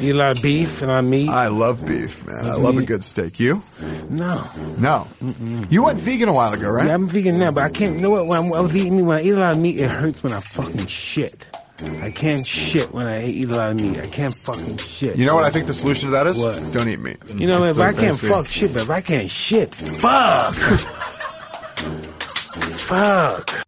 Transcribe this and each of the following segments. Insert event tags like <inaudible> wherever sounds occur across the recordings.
Eat a lot of beef and a lot of meat. I love beef, man. I love a good steak. You? no. No. You went vegan a while ago, right? Yeah, I'm vegan now, but I can't. You know what? When I'm- was eating, meat, when I eat a lot of meat, it hurts when I fucking shit. I can't shit when I eat a lot of meat. I can't fucking shit. You know what I think the solution to that is? What? Don't eat meat. You know, It's if I can't fuck shit, but if I can't shit, fuck. <laughs> fuck.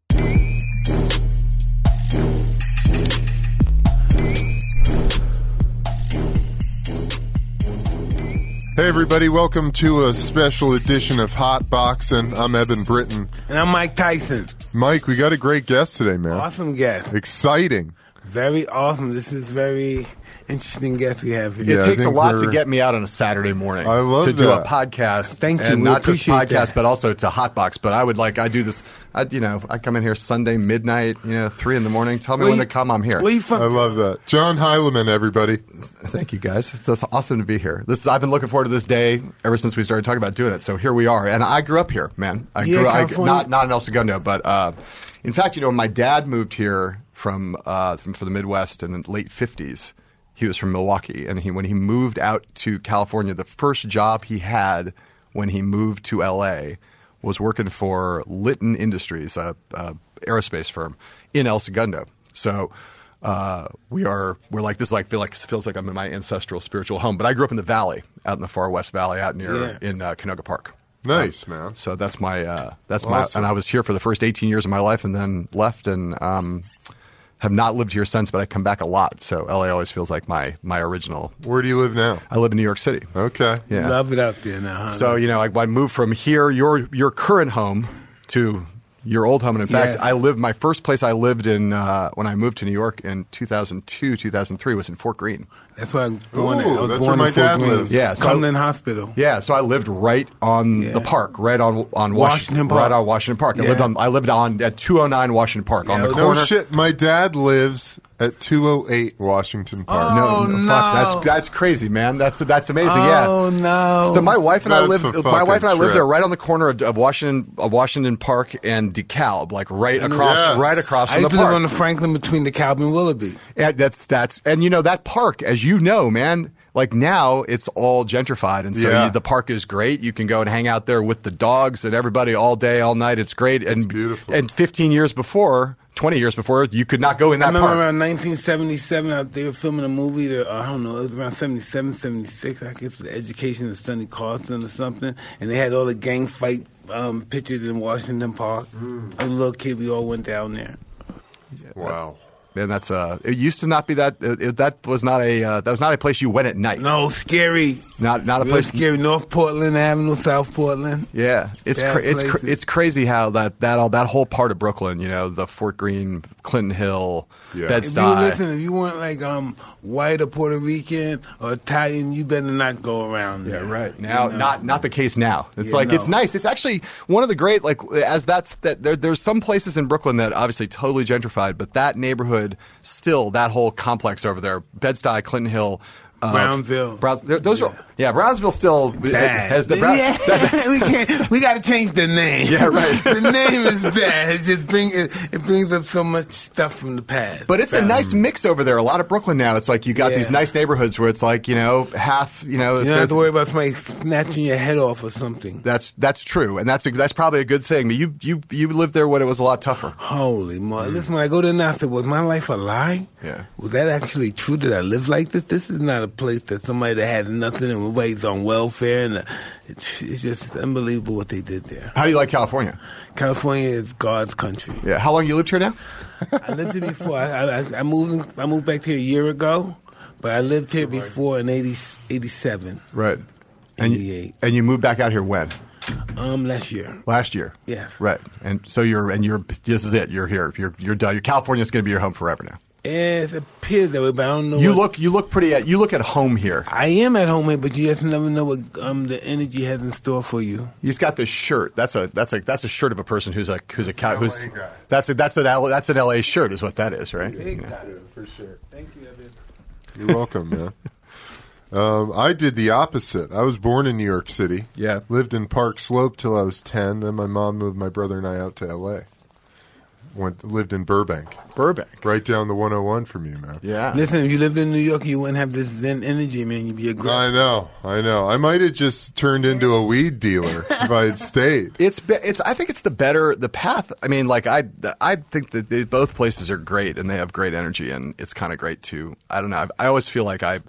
Hey everybody, welcome to a special edition of Hot Boxing. I'm Eben Britton. And I'm Mike Tyson. Mike, we got a great guest today, man. Awesome guest. Exciting. Very awesome. This is very interesting guest we have here. It Yeah, I takes a lot to get me out on a Saturday morning. I love to do a podcast. Thank you. and We not just podcast, that. but also to Hotbox. But I would like I do this. I you know I come in here Sunday midnight, you know three in the morning. Tell me Where when you- to come. I'm here. Where you from? I love that. John Heilemann, everybody. Thank you guys. It's just awesome to be here. This is, I've been looking forward to this day ever since we started talking about doing it. So here we are. And I grew up here, man. I Yeah, grew I, not not in El Segundo, but uh, in fact, you know, my dad moved here from uh, from, from the Midwest in the late fifties. He was from Milwaukee, and he when he moved out to California, the first job he had when he moved to L.A. was working for Litton Industries, a, a aerospace firm in El Segundo. So uh, we are we're like this is like feel like feels like I'm in my ancestral spiritual home. But I grew up in the valley, out in the far west valley, out near Yeah. in uh, Canoga Park. Nice, man. So that's my uh, that's Awesome. my and I was here for the first 18 years of my life, and then left and um, have not lived here since. But I come back a lot, so LA always feels like my my original. Where do you live now? I live in New York City. Okay. Yeah. Love it out there now, huh? So you know, I, I moved from here, your your current home, to your old home. And in fact, Yeah. I lived my first place I lived in uh, when I moved to New York in 2002, 2003 was in Fort Greene. That's why I'm born. Ooh, at- I was that's born where in my Fort dad Greene. lived. Yeah, so- Cumberland Hospital. Yeah, so I lived right on Yeah. the park, right on on Wash- Washington Park. right on Washington Park. I lived on I lived on at 209 Washington Park on the it was- No shit. My dad lives at 208 Washington Park. Oh, no, no. fuck, that's that's crazy, man. That's that's amazing. Oh yeah. no! So my wife and I That's lived. My wife and I fucking lived there right on the corner of, of Washington, of Washington Park and DeKalb, like right across, Yes. right across I from used the to live on the Franklin between the Calvin and Willoughby. And that's that's and you know that park, as you know, man. Like now, it's all gentrified, and so Yeah. you, the park is great. You can go and hang out there with the dogs and everybody all day, all night. It's great. And beautiful. And 15 years before, 20 years before, you could not go in that I remember park. around 1977, out there filming a movie. That, I don't know, it was around 77, 76, I guess, the education of Sonny Carson or something. And they had all the gang fight um, pictures in Washington Park. Mm. I was a little kid, we all went down there. Wow. And that's uh, it used to not be that. It, it- that was not a uh, that was not a place you went at night. No, scary. Not not a Real place. scary. North Portland Avenue, South Portland. Yeah, it's Bad cra- it's cra- it's crazy how that that all that whole part of Brooklyn, you know, the Fort Greene, Clinton Hill, Yeah. Bed If you listen, if you weren't like um white or Puerto Rican or Italian, you better not go around Yeah, right. Now, You know? not not the case now. It's Yeah, like it's nice. It's actually one of the great like as that's that there, there's some places in Brooklyn that obviously totally gentrified, but that neighborhood still that whole complex over there, Bed Stuy, Clinton Hill. Uh, Brownsville. Browns, those are yeah. Brownsville still Bad. has the Brown, yeah, <laughs> we can't. We got to change the name. Yeah, right. <laughs> the name is bad. It just bring it, it brings up so much stuff from the past. But it's a um, nice mix over there. A lot of Brooklyn now. It's like you got Yeah. these nice neighborhoods where it's like you know half you know. You don't have to worry about somebody snatching your head off or something. That's that's true, and that's a, that's probably a good thing. But you you you lived there when it was a lot tougher. Holy moly! Mm. Listen, when I go to now, I "Was my life a lie? Yeah. Was that actually true? Did I live like this? This is not a place that somebody that had nothing and everybody's on welfare, and uh, it's, it's just unbelievable what they did there. How do you like California? California is God's country. Yeah. How long you lived here now? I lived here before. I, I, I moved. I moved back here a year ago, but I lived here before in 80, 87. Right. And you, 88. and you moved back out here when? Um, last year. Last year. Yes. Right. And so you're and you're this is it. You're here. You're you're done. Your California's going to be your home forever now. It appears that way, but I don't know. You what- look you look pretty at you look at home here. I am at home here, but you just never know what um the energy has in store for you. He's got this shirt. That's a that's a that's a shirt of a person who's a who's a Cal, who's guy. that's a that's an L, that's an LA shirt is what that is, right? Yeah, for sure. Thank you, Evan. You're welcome, man. Um, I did the opposite. I was born in New York City. Yeah. Lived in Park Slope till I was 10. Then my mom moved my brother and I out to L.A. went lived in Burbank, Burbank. right down the 101 from you, man. Yeah. Listen, if you lived in New York, you wouldn't have this Zen energy, man. You'd be a great. I know, I know. I might have just turned into a weed dealer <laughs> if I had stayed. It's be- it's. I think it's the better the path. I mean, like I I think that they, both places are great and they have great energy and it's kind of great too. I don't know. I, I always feel like I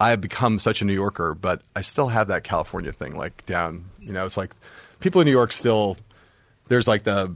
I have become such a New Yorker, but I still have that California thing like down. You know, it's like people in New York still. There's like the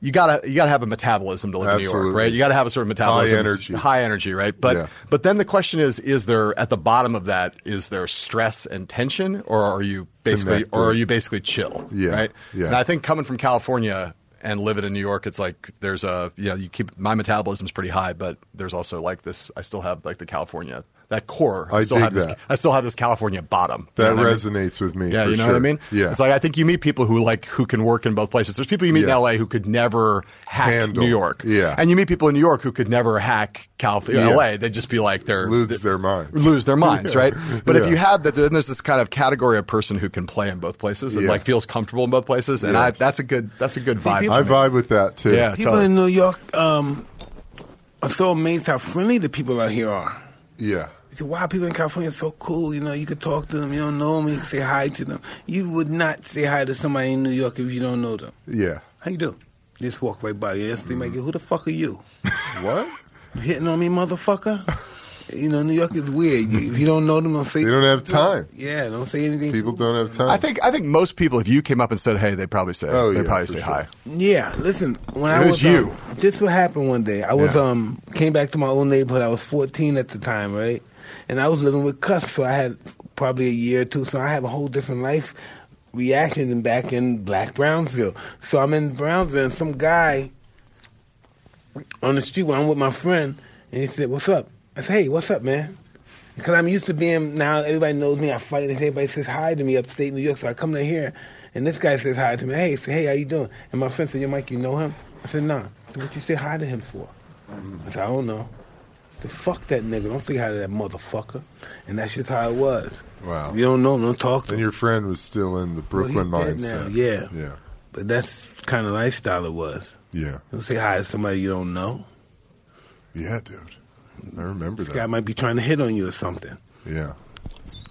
you gotta you gotta have a metabolism to live in New York, right? You gotta have a sort of metabolism, High energy. high energy, right? But Yeah. but then the question is: Is there at the bottom of that is there stress and tension, or are you basically Connected. or are you basically chill, Yeah. right? Yeah. And I think coming from California and living in New York, it's like there's a you know you keep my metabolism's pretty high, but there's also like this. I still have like the California that core. I still dig have this. I still have this California bottom. You That know what I mean? resonates with me. Yeah, for you know sure. what I mean. Yeah, it's like I think you meet people who like who can work in both places. There's people you meet Yeah. in LA who could never hack Handle. New York. Yeah. and you meet people in New York who could never hack California, Yeah. LA. They'd just be like they're lose their minds. lose their minds, right? <laughs> But if you have that, then there's this kind of category of person who can play in both places and Yeah. like feels comfortable in both places, and I, that's a good that's a good vibe. people- I vibe with that too. Yeah. People totally. in New York um, are so amazed how friendly the people out here are. yeah. You say, people in California are so cool. You know, you could talk to them. You don't know them. You can say hi to them. You would not say hi to somebody in New York if you don't know them. Yeah. How you do? Just walk right by you. Yes, they might go, who the fuck are you? <laughs> What? You hitting on me, motherfucker? <laughs> you know, New York is weird. You, if you don't know them, don't say. They don't have time. Yeah, don't say anything. People don't have time. I think I think most people, if you came up and said, "Hey," they'd probably say, Oh, they'd yeah, probably say sure. hi. Yeah, listen. When It I was was you. um, this what happened one day. I was Yeah. um came back to my old neighborhood. I was 14 at the time, right? And I was living with Cus, so I had probably a year or two. So I have a whole different life reaction than back in Black Brownsville. So I'm in Brownsville, and some guy on the street where I'm with my friend, and he said, "What's up?" I said, "Hey, what's up, man?" Because I'm used to being now. Everybody knows me. I fight, and everybody says hi to me upstate New York. So I come to here, and this guy says hi to me. Hey, say, hey, how you doing? And my friend said, "Yo, Mike, you know him?" I said, "Nah." So what you say hi to him for? I said, "I don't know." The fuck that nigga. Don't say hi to that motherfucker. And that's just how it was. Wow. You don't know him, don't talk to and him. your friend was still in the Brooklyn dead mindset. yeah. Yeah. But that's kind of lifestyle it was. Yeah. Don't say hi to somebody you don't know. Yeah, dude. I remember that. Guy might be trying to hit on you or something. Yeah.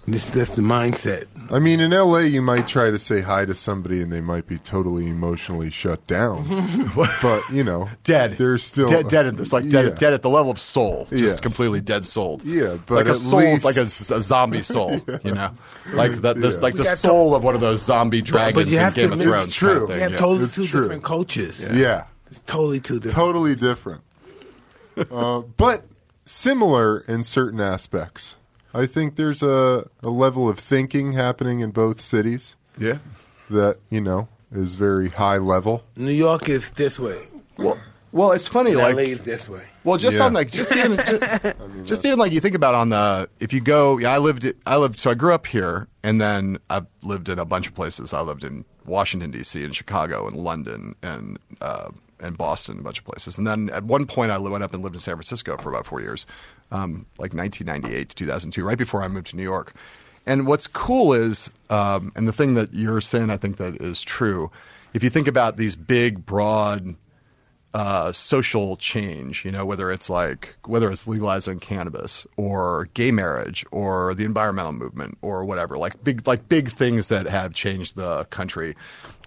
This, that's the mindset. I mean, in LA, you might try to say hi to somebody and they might be totally emotionally shut down. <laughs> but, you know, Dead. They're still dead. Dead. In, it's like dead, Yeah. dead at the level of soul. Just Yeah. completely dead souled. Yeah, but like a at soul, least- like a, a zombie soul. <laughs> You know, like the, this, Yeah. like the got soul of one of those zombie dragons but, you in have to Game of Thrones. It's true. kind of thing, yeah. totally It's two true. different cultures. Yeah. It's totally two different. Totally different. uh, but similar in certain aspects. I think there's a, a level of thinking happening in both cities Yeah. that, you know, is very high level. New York is this way. Well, well, it's funny. And Like, LA is this way. Well, just Yeah. on like just even <laughs> just, just even like you think about on the if you go, yeah, I lived I lived so I grew up here and then I've lived in a bunch of places. I lived in Washington D.C. and Chicago and London and uh, and Boston, a bunch of places. And then at one point, I went up and lived in San Francisco for about four years, um, like 1998 to 2002, right before I moved to New York. And what's cool is, um, and the thing that you're saying, I think that is true. If you think about these big, broad uh, social change, you know, whether it's like whether it's legalizing cannabis or gay marriage or the environmental movement or whatever, like big like big things that have changed the country.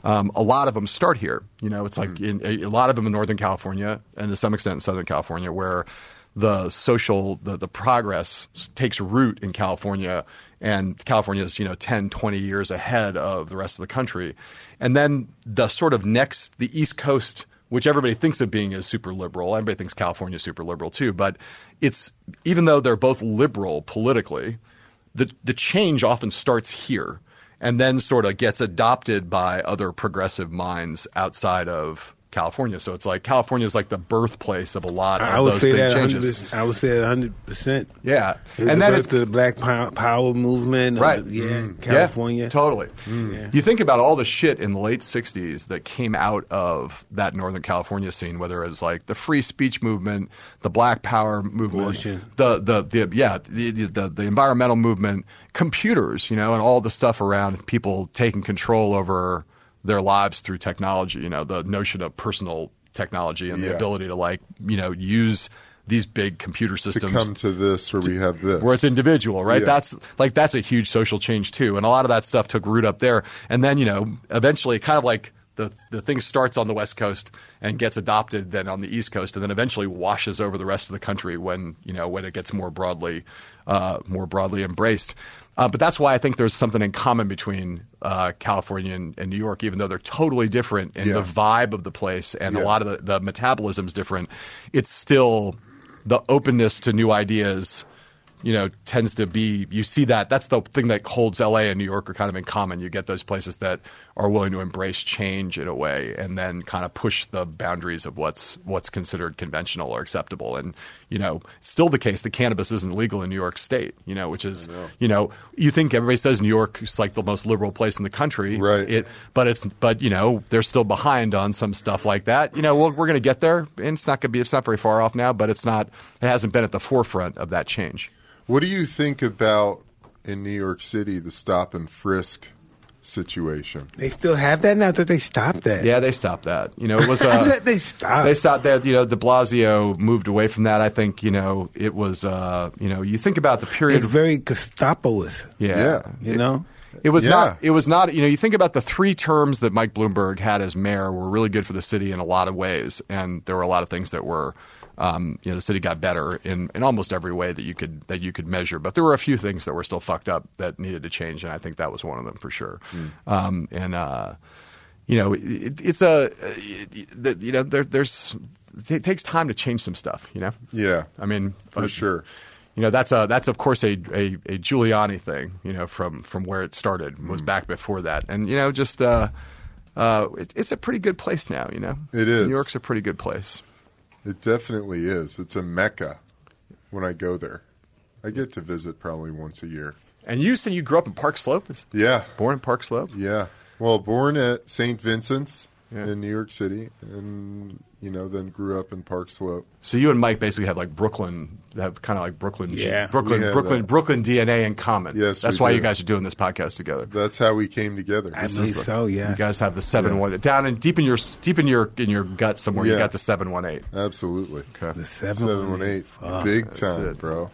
Um, a lot of them start here. You know, it's like in, a, a lot of them in Northern California and to some extent in Southern California, where the social the, the progress takes root in California and California is you know 10 20 years ahead of the rest of the country. And then the sort of next the east coast which everybody thinks of being as super liberal everybody thinks California is super liberal too but it's even though they're both liberal politically the the change often starts here and then sort of gets adopted by other progressive minds outside of California so it's like California is like the birthplace of a lot of I would those say big that changes I would say that hundred percent. yeah and and then then it's it's the Black Power movement, Right. Yeah, Mm. California. Yeah, totally. Yeah. You think about all the shit in the late '60s that came out of that Northern California scene, whether it was like the free speech movement, the Black Power movement, the, the the yeah the, the the environmental movement, computers, you know, and all the stuff around people taking control over their lives through technology. You know, the notion of personal technology and the ability to like you know use these big computer systems to come to this where we have this. where it's individual, right? Yeah. That's like that's a huge social change too, and a lot of that stuff took root up there, and then you know eventually, kind of like the the thing starts on the west coast and gets adopted then on the east coast, and then eventually washes over the rest of the country when you know when it gets more broadly uh, more broadly embraced. Uh, but that's why I think there's something in common between uh, California and, and New York, even though they're totally different in Yeah. the vibe of the place and a lot of the, the metabolism's different. It's still the openness to new ideas you know tends to be you see that that's the thing that holds LA and New York are kind of in common you get those places that are willing to embrace change in a way and then kind of push the boundaries of what's what's considered conventional or acceptable and you know still the case that cannabis isn't legal in New York state you know which is you know you think everybody says New York is like the most liberal place in the country Right. it but it's but you know they're still behind on some stuff like that. You know, well, we're going to get there, and it's not going to be. It's not very far off now, but it's not. It hasn't been at the forefront of that change. What do you think about in New York City the stop and frisk situation? They still have that now. that they stopped that. Yeah, they stopped that. You know, it was. Uh, <laughs> they stopped. They stopped that. You know, De Blasio moved away from that. I think. You know, it was. Uh, you know, you think about the period. It's very Gestapoist. yeah. Yeah. You know. It was Yeah. not. It was not. You know, you think about the three terms that Mike Bloomberg had as mayor were really good for the city in a lot of ways, and there were a lot of things that were. Um, you know, the city got better in, in almost every way that you could that you could measure, but there were a few things that were still fucked up that needed to change, and I think that was one of them for sure. Um, and uh, you know, it, it's a it, it- you know there, there's it takes time to change some stuff. You know, Yeah, I mean, for uh, sure. you know that's a that's of course a, a, a Giuliani thing. You know from from where it started Mm. was back before that, and you know just uh, uh, it, it's a pretty good place now. You know, It is. New York's a pretty good place. It definitely is. It's a mecca when I go there. I get to visit probably once a year. And you said you grew up in Park Slope. Yeah, Born in Park Slope. yeah. Well, born at St. Vincent's Yeah. in New York City, and you know, then grew up in Park Slope. So you and Mike basically have like Brooklyn, have kind of like Brooklyn, Yeah. Brooklyn, We have Brooklyn, that. Brooklyn DNA in common. Yes, that's we why do. you guys are doing this podcast together. That's how we came together. I believe so. Yeah. You guys have the seven Yeah. one down and deep in your deep in your in your gut somewhere. You Yeah. got the seven one eight. Absolutely. The seven, Seven one eight, big That's time, it. bro.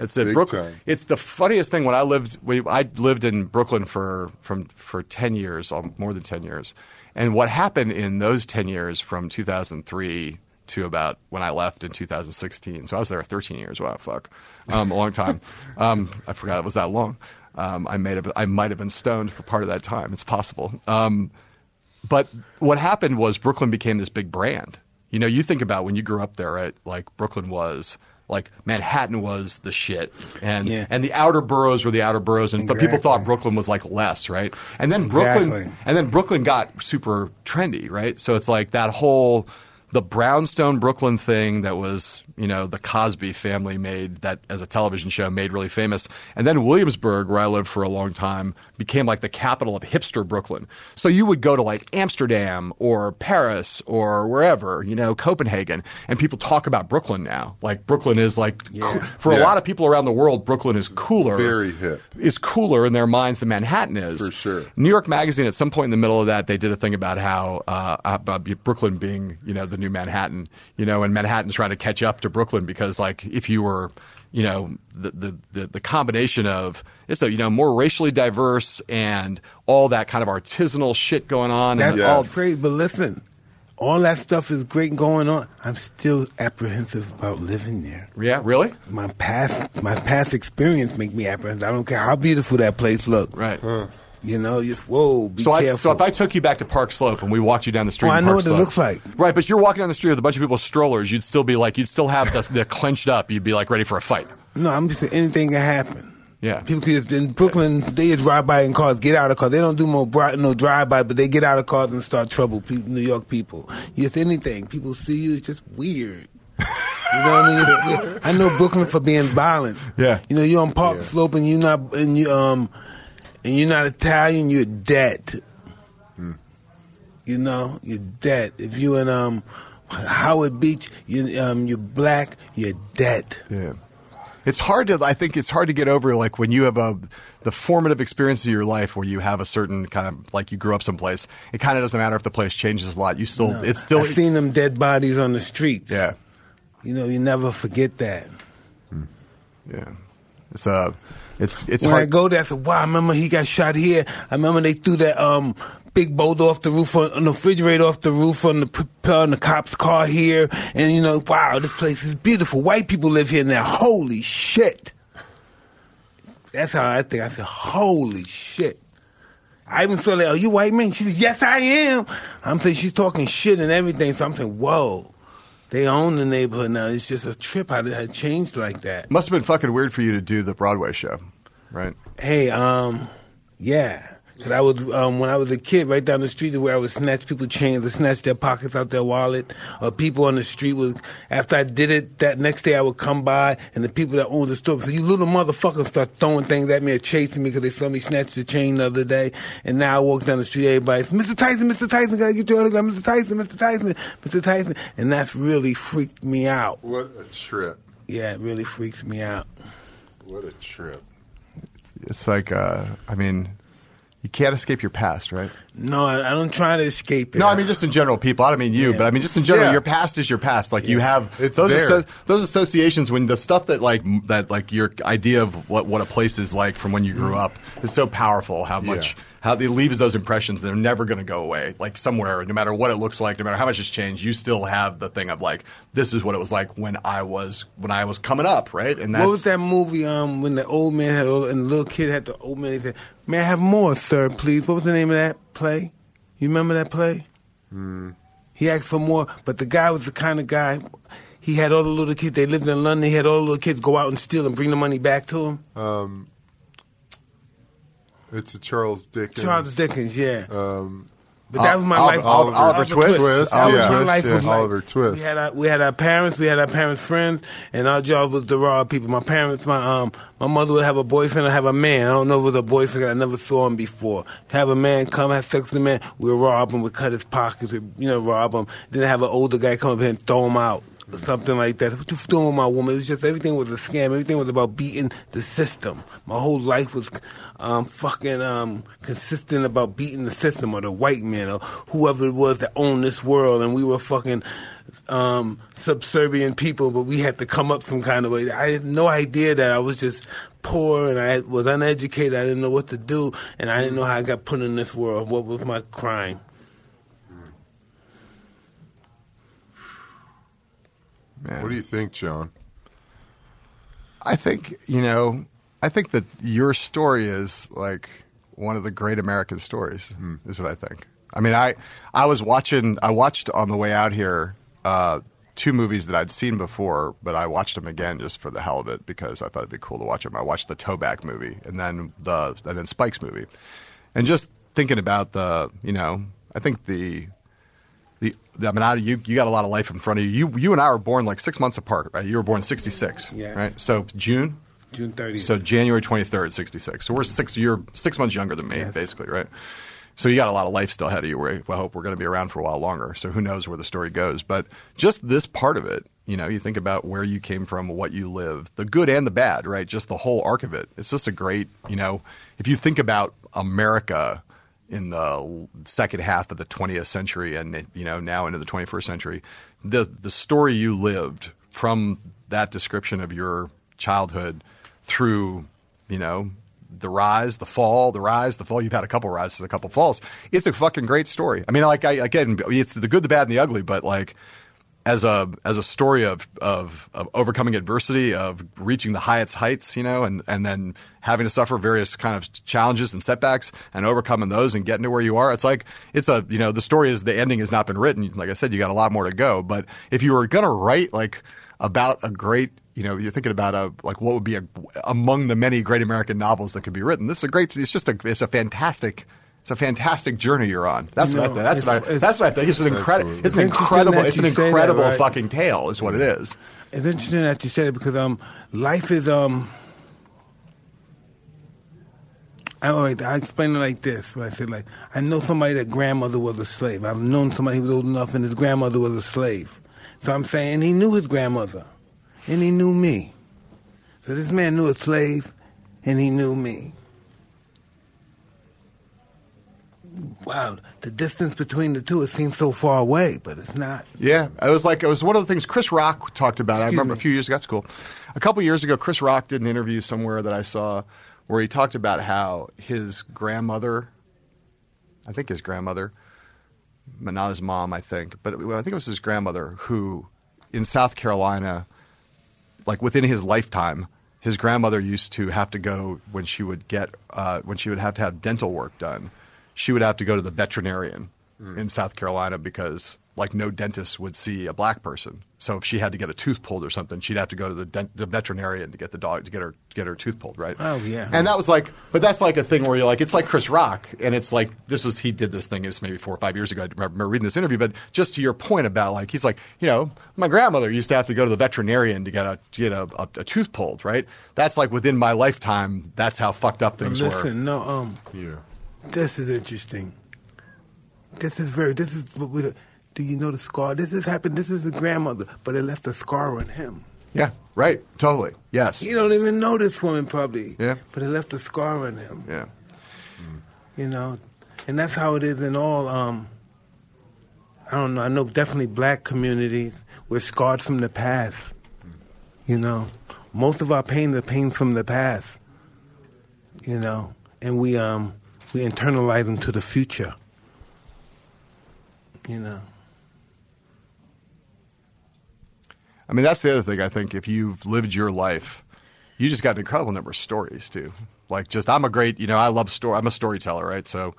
It's it. Big Brooklyn. time. It's the funniest thing. When I lived, we, I lived in Brooklyn for from for ten years, more than ten years. And what happened in those ten years, from 2003 to about when I left in 2016. So I was there 13 years. Wow, fuck, um, a long time. <laughs> um, I forgot it was that long. Um, I made I might have been stoned for part of that time. It's possible. Um, but what happened was Brooklyn became this big brand. You know, you think about when you grew up there, right? Like Brooklyn was like Manhattan was the shit, and Yeah. and the outer boroughs were the outer boroughs, and but people thought Brooklyn was like less, right? And then Brooklyn, Exactly. and then Brooklyn got super trendy, right? So it's like that whole the brownstone Brooklyn thing that was, you know, the Cosby family made that as a television show made really famous. And then Williamsburg, where I lived for a long time, became like the capital of hipster Brooklyn. So you would go to like Amsterdam or Paris or wherever, you know, Copenhagen, and people talk about Brooklyn now. Like Brooklyn is like, coo- for a lot of people around the world, Brooklyn is cooler. Very hip. Is cooler in their minds than Manhattan is. For sure. New York Magazine, at some point in the middle of that, they did a thing about how uh, about Brooklyn being, you know, the new Manhattan, you know, and Manhattan's trying to catch up to Brooklyn because, like, if you were, you know, the the the, the combination of it's a you know more racially diverse and all that kind of artisanal shit going on, That's and Yeah. all great, but listen, all that stuff is great going on. I'm still apprehensive about living there. yeah, really, My past, my past experience make me apprehensive. I don't care how beautiful that place looks. right. You know, just whoa, be So, I, so if I took you back to Park Slope and we walked you down the street, Oh, in I know Park what it looks like. right? But you're walking down the street with a bunch of people with strollers, you'd still be like, you'd still have the, the clenched up, you'd be like ready for a fight. no, I'm just saying anything can happen. Yeah. People just, in Brooklyn, they just drive by in cars, get out of cars. They don't do no, no drive by, but they get out of cars and start trouble. People, New York people. Just anything. People see you, it's just weird. You know what I mean? <laughs> I know Brooklyn for being violent. Yeah. You know, you're on Park Yeah. Slope and you're not, and you um, and you're not Italian, you're dead. You know, you're dead. If you in um, Howard Beach, you um, you're black, you're dead. Yeah. It's hard to. I think it's hard to get over like when you have a the formative experience of your life where you have a certain kind of like you grew up someplace. It kind of doesn't matter if the place changes a lot. You still. It's still. I've seen them dead bodies on the streets. yeah. You know, you never forget that. Yeah. It's uh It's it's when I go there, I said, "Wow, I remember he got shot here. I remember they threw that um big boulder off the roof on, on the refrigerator off the roof on the on the cop's car here, and you know, wow, this place is beautiful. White people live here now. Holy shit!" That's how I think. I said, "Holy shit." I even saw that, are you white man? She said, yes, I am. I'm saying she's talking shit and everything. So I'm saying, whoa, they own the neighborhood now. It's just a trip how it had changed like that. Must have been fucking weird for you to do the Broadway show, right? Hey, um, yeah. Cause I was um, when I was a kid, right down the street where I would snatch people chains, or snatch their pockets out their wallet, or people on the street was. After I did it, that next day I would come by, and the people that owned the store so "You little motherfuckers!" start throwing things at me or chasing me because they saw me snatch the chain the other day. And now I walk down the street, everybody's, "Mr. Tyson, Mr. Tyson, gotta get your autograph, Mr. Tyson, Mr. Tyson, Mr. Tyson," and that's really freaked me out. What a trip. Yeah, it really freaks me out. What a trip. It's like, uh, I mean, you can't escape your past, right? No, I, I don't try to escape it. No, I mean just in general, people. I don't mean you, Yeah. but I mean just in general. Yeah. Your past is your past. Like you have It's those there. those associations when the stuff that like that like your idea of what what a place is like from when you grew mm. up is so powerful. How much Yeah. How it leaves those impressions. They're never going to go away. Like somewhere, no matter what it looks like, no matter how much has changed, you still have the thing of like this is what it was like when I was when I was coming up, right? And that's What was that movie? Um, when the old man had and the little kid had the old man. He said, "May I have more, sir, please?" What was the name of that play? You remember that play? He asked for more, but the guy was the kind of guy. He had all the little kids. They lived in London. He had all the little kids go out and steal and bring the money back to him. It's a Charles Dickens. Charles Dickens, yeah. Um, But that was my life. Oliver- Oliver Twist? Twist, That was yeah. my life. Yeah, was like- Oliver Twist. We had our, we had our parents. We had our parents' friends, and our job was to rob people. My parents, my um, my mother would have a boyfriend or have a man. I don't know if it was a boyfriend. I never saw him before. Have a man come, have sex with a man. We would rob him. We cut his pockets. We, you know, rob him. Then have an older guy come up here and throw him out. Something like that. What you doing with my woman? It was just everything was a scam. Everything was about beating the system. My whole life was um, fucking um, consistent about beating the system or the white man or whoever it was that owned this world, and we were fucking um, subservient people, but we had to come up some kind of way. I had no idea that I was just poor and I was uneducated. I didn't know what to do, and I didn't know how I got put in this world. What was my crime? Man. what do you think, John? I think you know. I think that your story is like one of the great American stories. Is what I think. I mean, I I was watching. I watched on the way out here uh, two movies that I'd seen before, but I watched them again just for the hell of it because I thought it'd be cool to watch them. I watched the Toback movie and then the and then Spike's movie, and just thinking about the you know. I think the the, the I mean, I, you you got a lot of life in front of you. You you and I were born like six months apart, right? You were born sixty six, Yeah. right? So June, June 30th. so January twenty third, sixty six. So we're six you're six months younger than me, Yes. basically, right? So you got a lot of life still ahead of you. Where I hope we're going to be around for a while longer. So who knows where the story goes? But just this part of it, you know, you think about where you came from, what you lived, the good and the bad, right? Just the whole arc of it. It's just a great, you know, if you think about America in the second half of the 20th century and you know now into the 21st century the the story you lived from that description of your childhood through you know the rise the fall the rise the fall you've had a couple rises a couple falls. It's a fucking great story. I mean like I, again it's the good the bad and the ugly but like as a as a story of, of of overcoming adversity, of reaching the highest heights, you know, and and then having to suffer various kind of challenges and setbacks and overcoming those and getting to where you are. It's like it's a you know the story is the ending has not been written. Like I said, you got a lot more to go. But if you were gonna write like about a great you know you're thinking about a like what would be a, among the many great American novels that could be written. This is a great. It's just a it's a fantastic. It's a fantastic journey you're on. That's You what I think. That's what I, it's- that's what I think. It's an incredible. It's an incredible. It's an say that, incredible right? fucking tale. Is what it is. It's interesting that you said it because um, life is um. I, I explain it like this. Where I said like I know somebody that grandmother was a slave. I've known somebody who was old enough and his grandmother was a slave. So I'm saying he knew his grandmother, and he knew me. So this man knew a slave, and he knew me. Wow, the distance between the two, it seems so far away, but it's not. Yeah, it was like it was one of the things Chris Rock talked about. I remember me. a few years ago. That's cool. A couple years ago, Chris Rock did an interview somewhere that I saw where he talked about how his grandmother, I think his grandmother, but not his mom, I think, but I think it was his grandmother who, in South Carolina, like within his lifetime, his grandmother used to have to go when she would get uh, when she would have to have dental work done. She would have to go to the veterinarian in South Carolina because like no dentist would see a black person. So if she had to get a tooth pulled or something, she'd have to go to the, dent- the veterinarian to get the dog to get her to get her tooth pulled, right? Oh, yeah. And that was like, but that's like a thing where you're like, it's like Chris Rock, and it's like this was he did this thing. It was maybe four or five years ago. I remember reading this interview, but just to your point about like he's like, you know, my grandmother used to have to go to the veterinarian to get a to get a, a, a tooth pulled, right? That's like within my lifetime. That's how fucked up things were. No, um, Yeah. This is interesting. This is very. This is. Do you know the scar? This has happened. This is the grandmother, but it left a scar on him. Yeah, right. Totally. Yes. You don't even know this woman probably. Yeah. But it left a scar on him. Yeah. You know, and that's how it is in all. Um, I don't know. I know definitely black communities. We're scarred from the past. You know, most of our pain is pain from the past. You know, and we um we internalize them to the future. You know. I mean, that's the other thing. I think if you've lived your life, you just got an incredible number of stories too. Like, just I'm a great, you know, I love story. I'm a storyteller, right? So,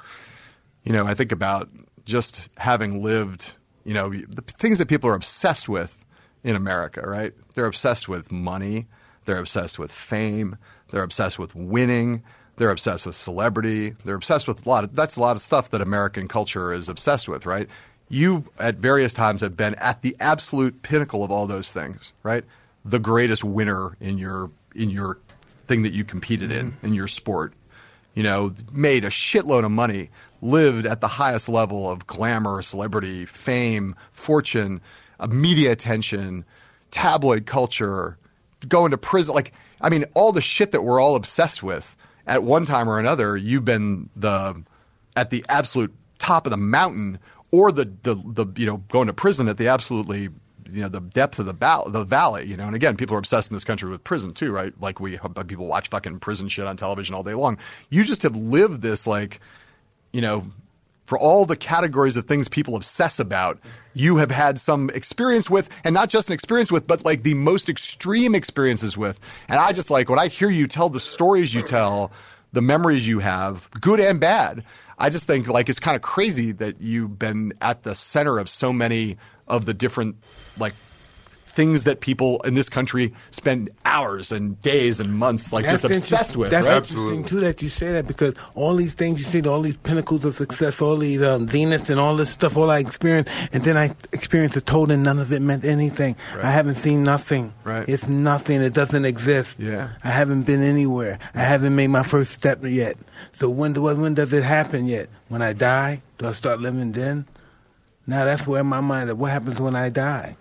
you know, I think about just having lived, you know, the things that people are obsessed with in America, right? They're obsessed with money. They're obsessed with fame. They're obsessed with winning. They're obsessed with celebrity. They're obsessed with a lot of that's a lot of stuff that American culture is obsessed with, right? You at various times have been at the absolute pinnacle of all those things, right? The greatest winner in your in your thing that you competed in in your sport. You know, made a shitload of money, lived at the highest level of glamour, celebrity, fame, fortune, uh, media attention, tabloid culture, going to prison. Like, I mean, all the shit that we're all obsessed with at one time or another, you've been the at the absolute top of the mountain, or the the, the you know going to prison at the absolutely you know the depth of the val- the valley. You know, and again, people are obsessed in this country with prison too, right? Like we uh, people watch fucking prison shit on television all day long. You just have lived this like, you know, for all the categories of things people obsess about, you have had some experience with, and not just an experience with, but like the most extreme experiences with. And I just like when I hear you tell the stories you tell, the memories you have, good and bad. I just think like it's kind of crazy that you've been at the center of so many of the different like things that people in this country spend hours and days and months like just obsessed with. That's right? interesting too that you say that because all these things you see, all these pinnacles of success, all these um, zeniths and all this stuff, all I experienced, and then I experienced a total and none of it meant anything. Right. I haven't seen nothing. Right. It's nothing. It doesn't exist. Yeah. I haven't been anywhere. I haven't made my first step yet. So when do when does it happen yet? When I die, do I start living then? Now that's where my mind is. What happens when I die?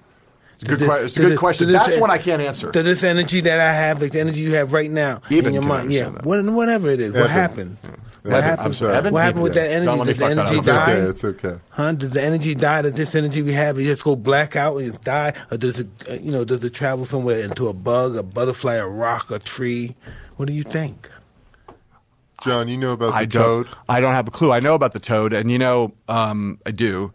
It's a good, Does que- it's a good this- question. does this- That's one I can't answer. To this energy that I have, like the energy you have right now Eben in your mind, yeah, that. what, whatever it is, what Eben. happened? Eben, What I'm happened? sorry. Eben? What happened with Yeah. that energy? Don't let me Did the fuck that up. energy It's die? okay. It's okay. Huh? Does the energy die? Does this energy we have it just go black out and die, or does it, uh, you know, does it travel somewhere into a bug, a butterfly, a rock, a tree? What do you think? John, you know about the I don't. toad? I don't have a clue. I know about the toad, and you know, um, I do,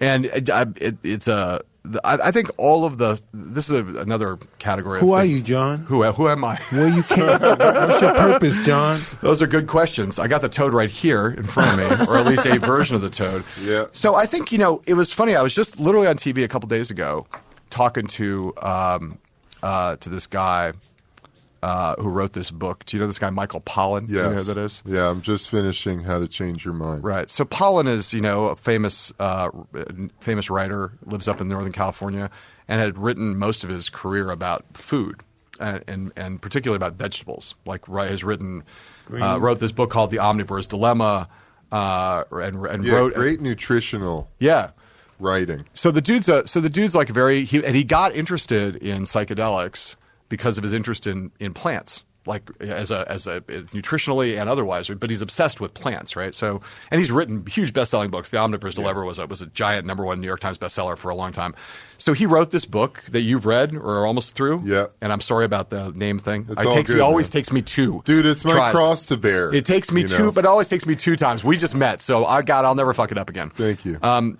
and it, it, it's a. the- I, I think all of the. This is a, another category. Who of are you, John? Who who am I? Where you came? What's your purpose, John? Those are good questions. I got the toad right here in front of me, or at least a <laughs> version of the toad. Yeah. So I think you know it was funny. I was just literally on TV a couple days ago, talking to um, uh, to this guy uh, who wrote this book. Do you know this guy Michael Pollan? Yes. You know that is? Yeah, I'm just finishing How to Change Your Mind. Right. So Pollan is, you know, a famous, uh, famous writer, lives up in Northern California, and had written most of his career about food, and and, and particularly about vegetables. Like, right, has written, uh, wrote this book called The Omnivore's Dilemma, uh, and and Yeah, wrote, great nutritional yeah. writing. So the dude's a, so the dude's like very he, and he got interested in psychedelics because of his interest in in plants like as a as a nutritionally and otherwise, but he's obsessed with plants, right? So, and he's written huge best-selling books. The Omnivore's Dilemma was a, was a giant number one New York Times bestseller for a long time. So he wrote this book that you've read or are almost through. Yeah. And I'm sorry about the name thing. It's it all takes good, it always man. takes me two. Dude, it's my tries. cross to bear. It takes me two, know? but it always takes me two times. We just met, so I got. I'll never fuck it up again. Thank you. Um,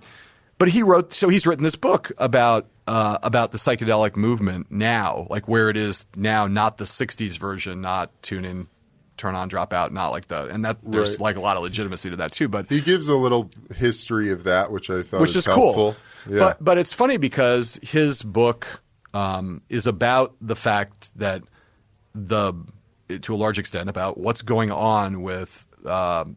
but he wrote, so he's written this book about uh, about the psychedelic movement now, like where it is now, not the '60s version, not tune in, turn on, drop out, not like the, and that there's Right. like a lot of legitimacy to that too. But he gives a little history of that, which I thought which is, is helpful. cool. Yeah. But but it's funny because his book um, is about the fact that the to a large extent about what's going on with um,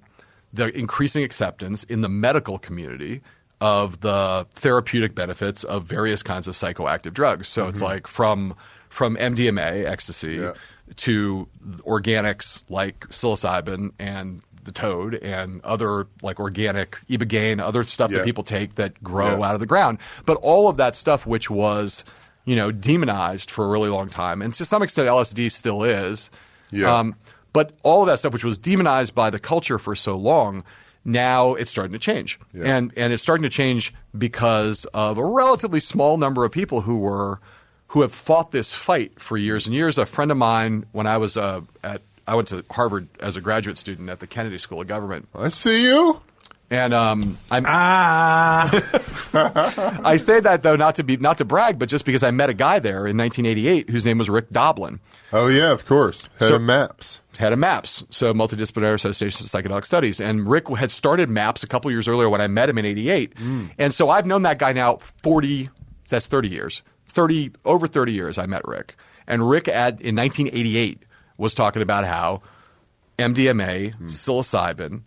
the increasing acceptance in the medical community of the therapeutic benefits of various kinds of psychoactive drugs. So it's like from from MDMA, ecstasy, Mm-hmm. Yeah. to organics like psilocybin and the toad and other like organic ibogaine, other stuff Yeah. that people take that grow Yeah. out of the ground. But all of that stuff, which was you know demonized for a really long time, and to some extent LSD still is. Yeah. Um, but all of that stuff, which was demonized by the culture for so long, now it's starting to change, Yeah. and and it's starting to change because of a relatively small number of people who were who have fought this fight for years and years. A friend of mine, when I was uh, at I went to Harvard as a graduate student at the Kennedy School of Government, I see you. and um, I'm, Ah, <laughs> I say that though not to be not to brag, but just because I met a guy there in 1988 whose name was Rick Doblin. Oh yeah, of course. Head So- of MAPS. Head of MAPS, so Multidisciplinary Association of Psychedelic Studies. And Rick had started MAPS a couple years earlier when I met him in '88, mm. and so I've known that guy now 40. That's 30 years. 30 over 30 years. I met Rick, and Rick at, in 1988 was talking about how MDMA, hmm. psilocybin,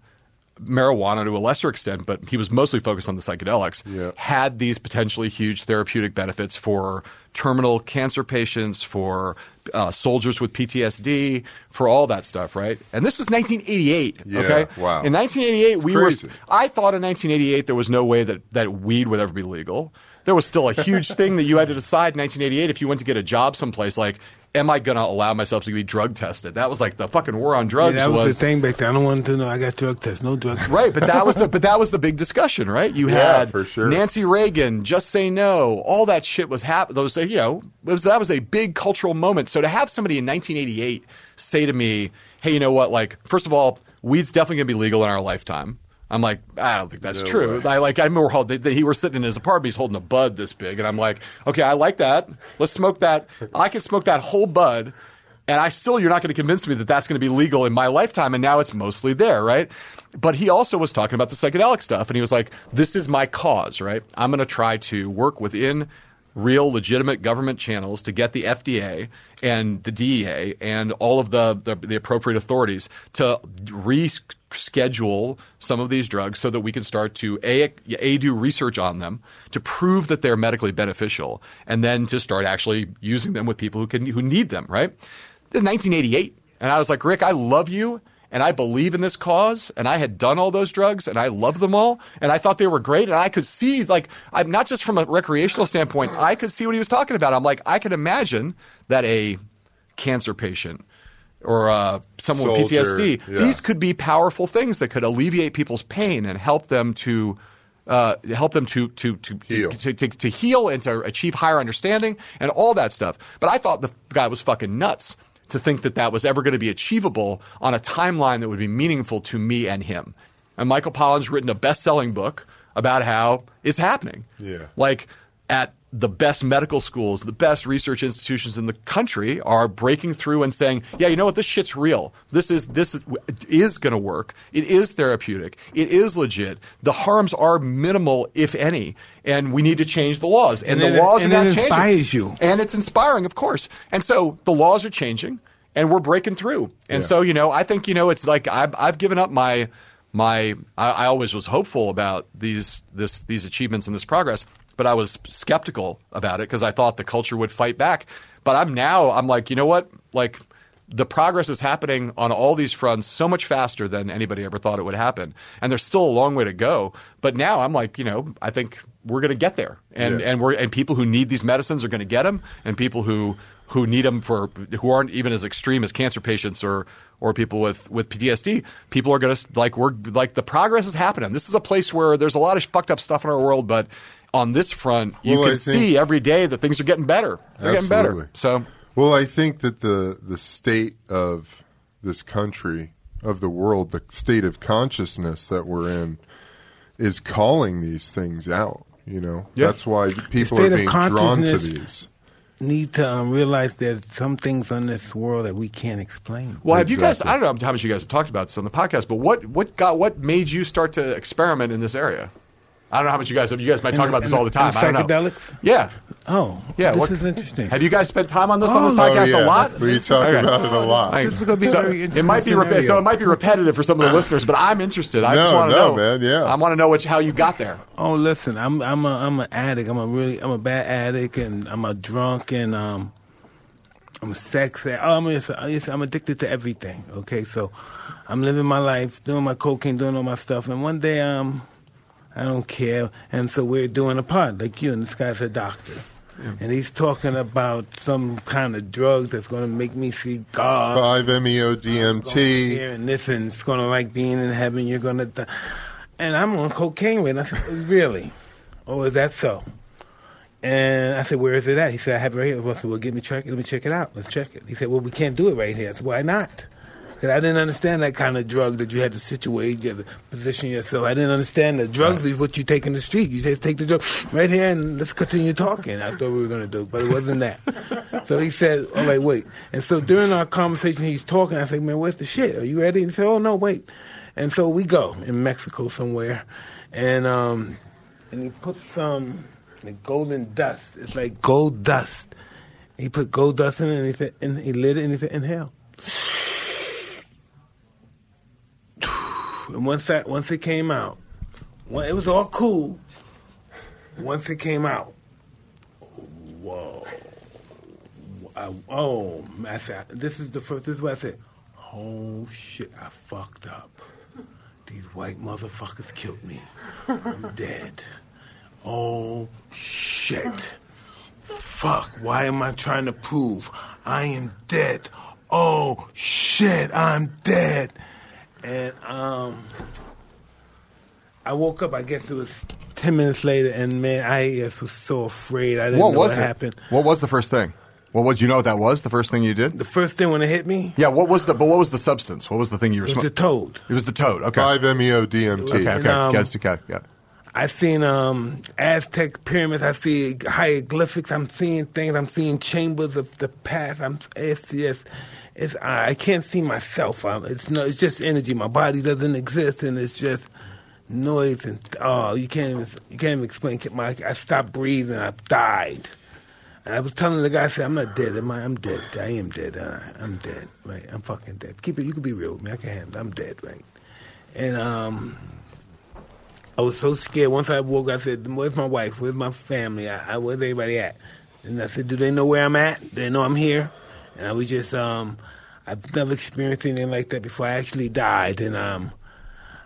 marijuana to a lesser extent, but he was mostly focused on the psychedelics, Yeah. had these potentially huge therapeutic benefits for terminal cancer patients, for uh, soldiers with PTSD, for all that stuff, right? And this was 1988. Yeah, okay, wow. In 1988, we crazy. were. I thought in 1988 there was no way that that weed would ever be legal. There was still a huge thing that you had to decide in 1988 if you went to get a job someplace like. Am I gonna allow myself to be drug tested? That was like the fucking war on yeah, drugs. that was, the thing back then. I don't want to know I got drug tests. No drug tests. Right, but that was the but that was the big discussion, right? You Yeah, had for sure. Nancy Reagan, just say no, all that shit was happening. Those, you know, it was, that was a big cultural moment. So to have somebody in 1988 say to me, "Hey, you know what? Like, first of all, weed's definitely going to be legal in our lifetime." I'm like, I don't think that's No true. way. I like, I remember that he was sitting in his apartment, he's holding a bud this big, and I'm like, okay, I like that. Let's smoke that. I can smoke that whole bud. And I still, you're not going to convince me that that's going to be legal in my lifetime. And now it's mostly there, right? But he also was talking about the psychedelic stuff. And he was like, this is my cause, right? I'm going to try to work within real legitimate government channels to get the FDA and the DEA and all of the, the, the appropriate authorities to reschedule some of these drugs so that we can start to a, a do research on them to prove that they're medically beneficial and then to start actually using them with people who can who need them right? In 1988 and I was like Rick I love you and I believe in this cause, and I had done all those drugs, and I loved them all, and I thought they were great, and I could see, like, I'm not just from a recreational standpoint, I could see what he was talking about. I'm like, I could imagine that a cancer patient or uh, someone with PTSD, yeah. these could be powerful things that could alleviate people's pain and help them to. Uh, help them to to to, Heal. to to to heal and to achieve higher understanding and all that stuff. But I thought the guy was fucking nuts to think that that was ever going to be achievable on a timeline that would be meaningful to me and him. And Michael Pollan's written a best-selling book about how it's happening. Yeah. Like at the best medical schools, the best research institutions in the country are breaking through and saying, "Yeah, you know what? This shit's real. This is this is, is going to work. It is therapeutic. It is legit. The harms are minimal, if any, and we need to change the laws. And, And the it- laws and are not it changing. inspires you. and it's inspiring, of course. And so the laws are changing, and we're breaking through. And Yeah. so you know, I think you know, it's like I've I've given up my my. I, I always was hopeful about these this these achievements and this progress, but I was skeptical about it because I thought the culture would fight back. But I'm now I'm like, you know what, like. the progress is happening on all these fronts so much faster than anybody ever thought it would happen, and there's still a long way to go. But now I'm like, you know, I think we're going to get there, and Yeah. and we're and people who need these medicines are going to get them, and people who who need them for who aren't even as extreme as cancer patients or or people with with PTSD, people are going to like we're like the progress is happening. This is a place where there's a lot of fucked up stuff in our world, but on this front, you Well, can think- see every day that things are getting better. They're getting Absolutely. better. So Well, I think that the the state of this country, of the world, the state of consciousness that we're in, is calling these things out. You know, Yeah. that's why people state are of being drawn to these. Need to um, realize there's some things on this world that we can't explain. Well, have you guys? I don't know how much you guys have talked about this on the podcast, but what what got what made you start to experiment in this area? I don't know how much you guys have. You guys might talk In- about this all the time. in I don't know. psychedelics? Yeah, Oh, yeah. This what, is interesting. Have you guys spent time on this on this Oh, podcast yeah. a lot? We talk Okay. about it a lot. This is gonna be So, very It might be interesting repe- so it might be repetitive for some of the <laughs> listeners, but I'm interested. I just want to no, know, man, yeah. I want to know what, how you got there. Oh, listen, I'm I'm a I'm an addict. I'm a really I'm a bad addict, and I'm a drunk, and um, I'm a sex. addict. Oh, I'm just, I'm just- I'm addicted to everything. Okay, so I'm living my life, doing my cocaine, doing all my stuff, and one day um, I don't care, and so we're doing a pod like you, and this guy's a doctor. And he's talking about some kind of drug that's going to make me see God. Five E meo Here DMT. and this, and it's going to like being in heaven. You're going to die. And I'm on cocaine with. it. I said, really? Oh, is that so? And I said, where is it at? He said, I have it right here. I said, well, give me check it. Let me check it out. Let's check it. He said, well, we can't do it right here. I said, why not? Because I didn't understand that kind of drug that you had to situate, you had to position yourself. I didn't understand that drugs is what you take in the street. You just take the drug right here and let's continue talking. I thought we were going to do, but it wasn't that. <laughs> so he said, all right, wait. And so during our conversation, he's talking. I said, man, where's the shit? Are you ready? And he said, oh, no, wait. And so we go in Mexico somewhere. And, um, and he put some like golden dust. It's like gold dust. He put gold dust in it and he said, and he lit it and he said, inhale. And once that once it came out, when it was all cool. Once it came out, whoa! I, oh, I said, this is the first. This is what I said. Oh shit! I fucked up. These white motherfuckers killed me. I'm <laughs> dead. Oh shit! Fuck! Why am I trying to prove I am dead? Oh shit! I'm dead. And um, I woke up. I guess it was ten minutes later, and man, I just was so afraid. I didn't What know was what it? happened. What was the first thing? Well, what do you know what that was? The first thing you did? The first thing when it hit me Yeah. What was the? But what was the substance? What was the thing you were It was the toad. It was the toad. Okay. Five meo DMT. Okay. And, um, yes, okay. Yeah. I seen um, Aztec pyramids. I see hieroglyphics. I'm seeing things. I'm seeing chambers of the past. I'm it's just it's I can't see myself. i it's no. It's just energy. My body doesn't exist, and it's just noise and oh, you can't even you can't even explain. My I stopped breathing. I died. And I was telling the guy, I said, I'm not dead. Am I? I'm dead. I am dead. Uh, I'm dead. Right? I'm fucking dead. Keep it. You can be real with me. I can handle. it. I'm dead. Right? And um. I was so scared. Once I woke, I said, "Where's my wife? Where's my family? I, I, where's everybody at?" And I said, "Do they know where I'm at? Do they know I'm here?" And I was just, um, I've never experienced anything like that before. I actually died, and um,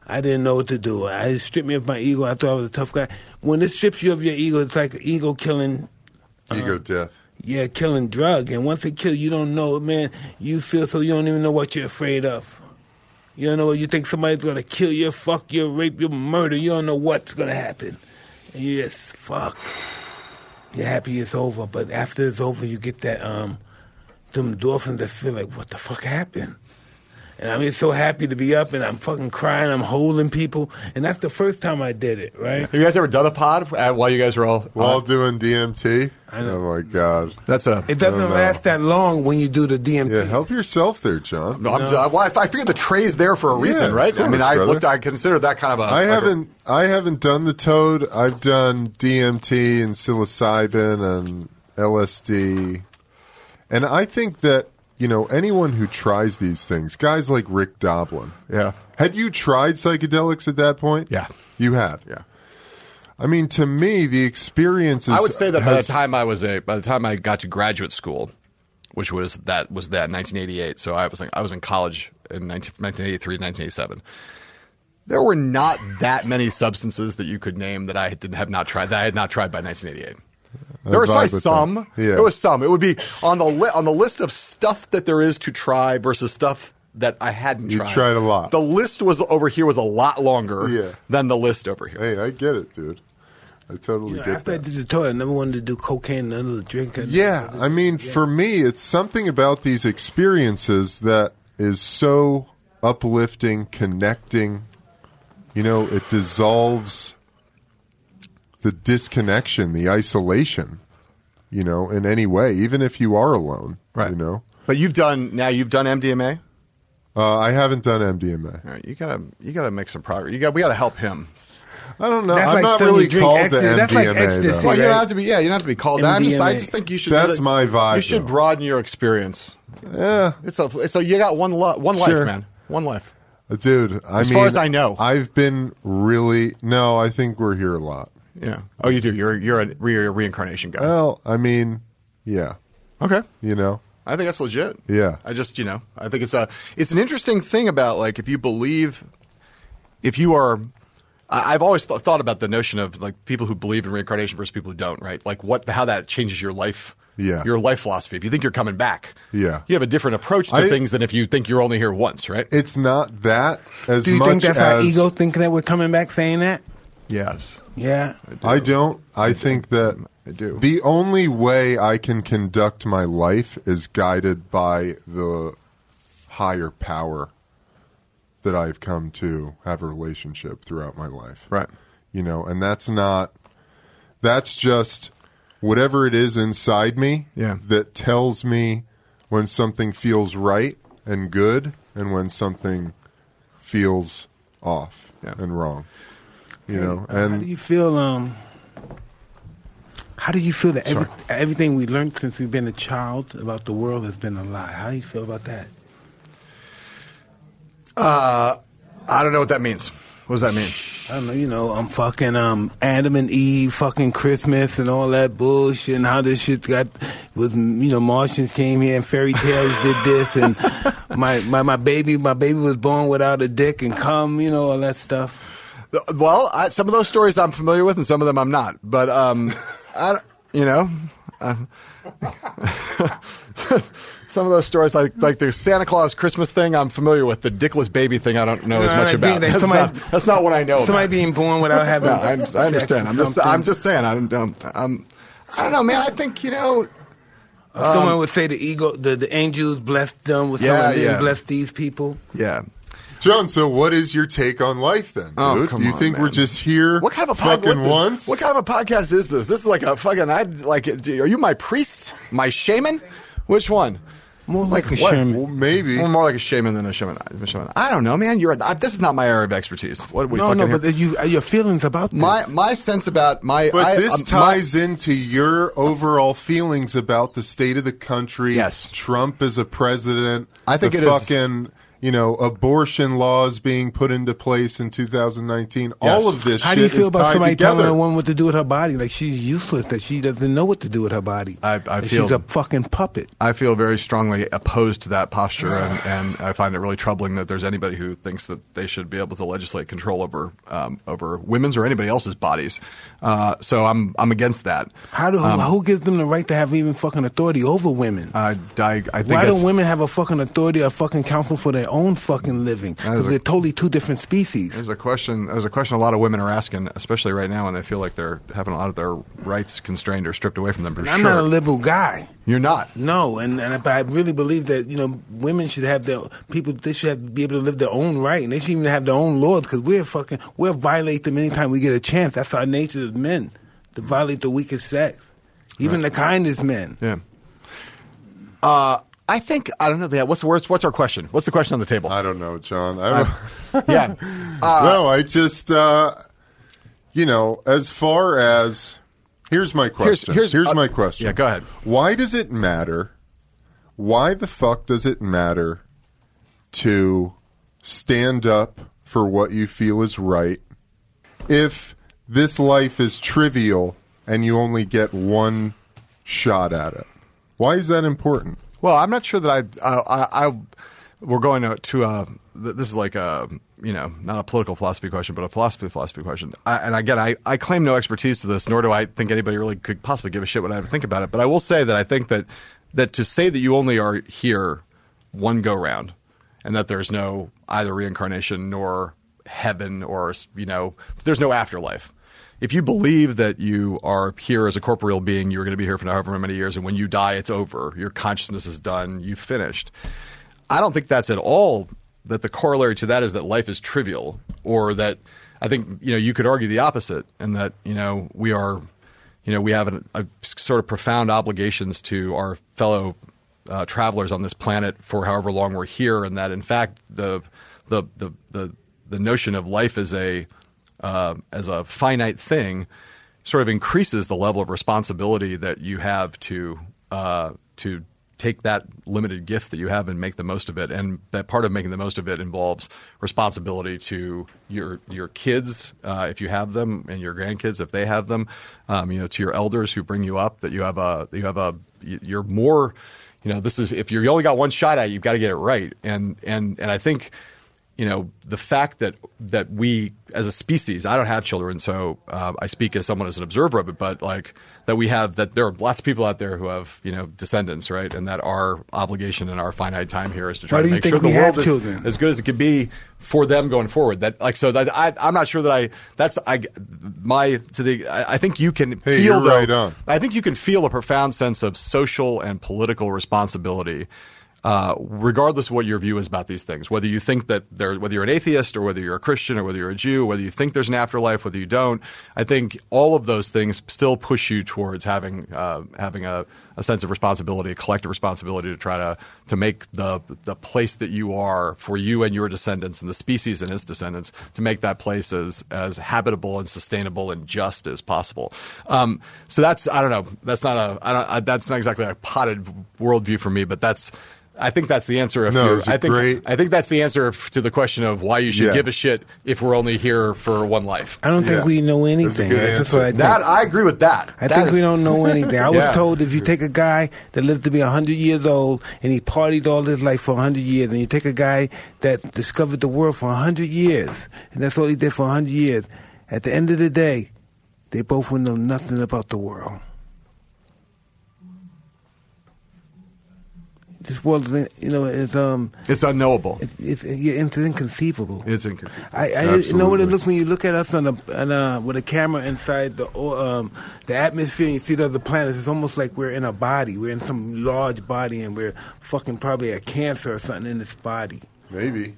I didn't know what to do. I it stripped me of my ego. I thought I was a tough guy. When it strips you of your ego, it's like ego killing Ego death. yeah, killing drug. And once it kills you, don't know, man. You feel so you don't even know what you're afraid of. You don't know what you think somebody's gonna kill you, fuck you, rape you, murder. You don't know what's gonna happen. And you just fuck. You're happy it's over, but after it's over, you get that um, them endorphins that feel like, what the fuck happened? And I'm just so happy to be up, and I'm fucking crying. I'm holding people, and that's the first time I did it, right? Have you guys ever done a pod uh, while you guys were all? While on? doing DMT. I know. Oh my god. That's a. It doesn't last that long when you do the DMT. Yeah, help yourself there, John. No, I'm, uh, well, I, I figured the tray's there for a reason, of right? I mean, I brother. looked. I considered that kind of a. I like haven't I haven't done the toad. I've done DMT and psilocybin and LSD. And I think that, you know, anyone who tries these things, guys like Rick Doblin. Yeah. Had you tried psychedelics at that point? Yeah. You had. Yeah. I mean, to me, the experience is I would say that by the time I was a, by the time I got to graduate school, which was that was that 1988. So I was like I was in college in 19, 1983, 1987. There were not that many substances that you could name that I did have not tried that I had not tried by 1988. There was vibe like some. that. Yeah. There was some. It would be on the li- on the list of stuff that there is to try versus stuff that I hadn't You tried. You tried a lot. The list was over here was a lot longer Yeah. than the list over here. Hey, I get it, dude. I totally You know, get after I did the tour, I never wanted to do cocaine and another drink. and- Yeah, I mean, for me, it's something about these experiences that is so uplifting, connecting. You know, it dissolves the disconnection, the isolation. You know, in any way, even if you are alone. right? You know, But you've done now. You've done MDMA. uh, I haven't done MDMA. All right, you gotta you gotta make some progress. You got we gotta help him. I don't know. That's I'm like not really you drink called to ecstasy. That's like MDMA ecstasy. though. Well, you don't have to be. Yeah, you don't have to be called. that. I'm just, I MDMA. just think you should. That's my vibe, You should though. broaden your experience. Yeah, It's a. so. You got one. Lo- one life, Sure. man. One life. dude. I As mean, far as I know. I've been really no. I think we're here a lot. Yeah. Oh, you do. You're you're a, you're a reincarnation guy. Well, I mean, yeah, okay. you know, I think that's legit. Yeah. I just, you know, I think it's a, it's an interesting thing about like if you believe, if you are, I, I've always th- thought about the notion of like people who believe in reincarnation versus people who don't, right? Like what, how that changes your life, Yeah. your life philosophy. If you think you're coming back, Yeah. you have a different approach to I- things than if you think you're only here once, right? it's not that as Do you much think that's as our ego thinking that we're coming back saying that? Yes. Yeah. I don't. I think that I do. the only way I can conduct my life is guided by the higher power that I've come to have a relationship throughout my life. Right. You know, and that's not. That's just whatever it is inside me Yeah. that tells me when something feels right and good and when something feels off Yeah. and wrong. You know, Uh, how do you feel? Um, how do you feel that every, everything we learned since we've been a child about the world has been a lie? How do you feel about that? I don't know what that means. What does that mean? I don't know, you know, I'm fucking um Adam and Eve, fucking Christmas and all that bullshit, and how this shit got was you know Martians came here and fairy tales did this, and <laughs> my my my baby my baby was born without a dick and cum, you know all that stuff. Well, I, some of those stories I'm familiar with, and some of them I'm not. But um, <laughs> I, you know, uh, <laughs> some of those stories, like like the Santa Claus Christmas thing, I'm familiar with. The dickless baby thing, I don't know as much about. being- That's, somebody- not, that's not what I know. Somebody about. being born without having. Yeah, I, I sex understand. I'm just something. I'm just saying. I don't. Um, um, I don't know, man. I think you know. Someone would say the ego, the, the angels blessed them with Yeah, someone didn't yeah. bless these people. Yeah. John, so what is your take on life then, dude? Oh, come you on, think man. we're just here What kind of a pod- fucking what the- once? What kind of a podcast is this? This is like a fucking. I like. Are you my priest? My shaman? Which one? More like, a what? shaman. well, maybe. Well, more like a shaman than a shaman. a shaman. I don't know, man. You're. I, this is not my area of expertise. What are we No, fucking no, here? but you, your feelings about this. my my sense about my. But I, this um, my- ties into your overall feelings about the state of the country. Yes. Trump as a president. I think the it is- fucking you know abortion laws being put into place in 2019. All of this. How do you feel about somebody together. telling a woman what to do with her body? Like she's useless, that she doesn't know what to do with her body. I- I feel- she's a fucking puppet. I feel very strongly opposed to that posture, and, and I find it really troubling that there's anybody who thinks that they should be able to legislate control over um, over women's or anybody else's bodies. Uh, so I'm I'm against that. How do Um, who gives them the right to have even fucking authority over women? I, I, I think Why do it's- women have a fucking authority, a fucking council for their own fucking living? Because they're totally two different species. There's a question. There's a question a lot of women are asking, especially right now when they feel like they're having a lot of their rights constrained or stripped away from them. For I'm sure. not a liberal guy. You're not. No, and and I really believe that you know women should have their people. They should have, be able to live their own right, and they should even have their own laws. Because we're fucking we'll violate them anytime we get a chance. That's our nature as men to violate the weakest sex, even the kindest men. Yeah. Uh, I think I don't know. Yeah. What's the? What's our question? What's the question on the table? I don't know, John. I don't, yeah. <laughs> no, I just uh, you know, as far as here's my question. Here's, uh, my question. Yeah. Go ahead. Why does it matter? Why the fuck does it matter to stand up for what you feel is right if this life is trivial and you only get one shot at it? Why is that important? Well, I'm not sure that I, I, I we're going to, to uh, this is like a, you know, not a political philosophy question, but a philosophy philosophy question. I, and again, I, I claim no expertise to this, nor do I think anybody really could possibly give a shit what I think about it. But I will say that I think that, that to say that you only are here one go round and that there's no either reincarnation nor heaven or, you know, there's no afterlife if you believe that you are here as a corporeal being, you're going to be here for however many years, and when you die, it's over. Your consciousness is done. You've finished. I don't think that's at all that the corollary to that is that life is trivial, or that I think you know you could argue the opposite, and that you know we are, you know, we have a, a sort of profound obligations to our fellow uh, travelers on this planet for however long we're here, and that in fact the the the the, the notion of life as a uh, as a finite thing sort of increases the level of responsibility that you have to uh, to take that limited gift that you have and make the most of it. And that part of making the most of it involves responsibility to your your kids uh, if you have them, and your grandkids if they have them. Um, you know, to your elders who bring you up. That you have a you have a you're more. You know, this is if you only got one shot at it, you've got to get it right. And and and I think you know the fact that that we as a species i don't have children so uh, i speak as someone as an observer of it but like that we have that there are lots of people out there who have you know descendants right and that our obligation and our finite time here is to try Why to make sure the world is children? as good as it can be for them going forward that like so that I, i'm not sure that i that's i my to the i, I think you can Hey, feel you're though- right on. I think you can feel a profound sense of social and political responsibility, uh, regardless of what your view is about these things. Whether you think that there, whether you're an atheist or whether you're a Christian or whether you're a Jew, whether you think there's an afterlife, whether you don't. I think all of those things still push you towards having uh, having a, a sense of responsibility, a collective responsibility to try to to make the the place that you are for you and your descendants and the species and its descendants to make that place as as habitable and sustainable and just as possible. Um, so that's I don't know. That's not a I don't, I, that's not exactly a potted worldview for me, but that's. I think that's the answer. If No, you're, it's a I think great- I think that's the answer f- to the question of why you should Yeah. give a shit if we're only here for one life. I don't think Yeah. we know That's a anything. good That's what I think. That I agree with that. I That think is- we don't know anything. I was <laughs> Yeah. told if you take a guy that lived to be 100 years old and he partied all his life for 100 years, and you take a guy that discovered the world for 100 years, and that's all he did for 100 years, at the end of the day, they both would know nothing about the world. This world, is, you know, is um, It's unknowable. it's, it's, it's inconceivable. It's inconceivable. I, I you know what it looks when you look at us on a, on a with a camera inside the um, the atmosphere and you see the other planets. It's almost like we're in a body. We're in some large body and we're fucking probably a cancer or something in this body. Maybe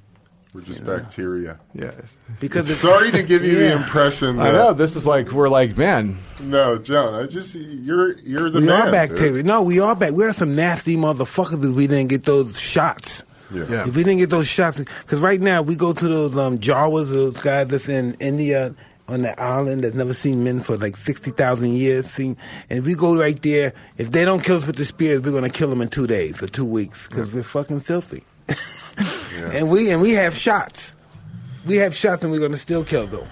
we're just bacteria. Yes. Because it's, Sorry to give you the Yeah. impression I know. This is like we're like, man. no, John. I just you're you're the we man. are bacteria. dude. No, we are back. We're some nasty motherfuckers if we didn't get those shots. Yeah. Yeah. If we didn't get those shots, because right now we go to those um, Jawas, those guys that's in India on the island that's never seen men for like sixty thousand years. Seen, and if we go right there, if they don't kill us with the spears, we're gonna kill them in two days or two weeks because we're fucking filthy. <laughs> And we and we have shots. We have shots, and we're gonna still kill them.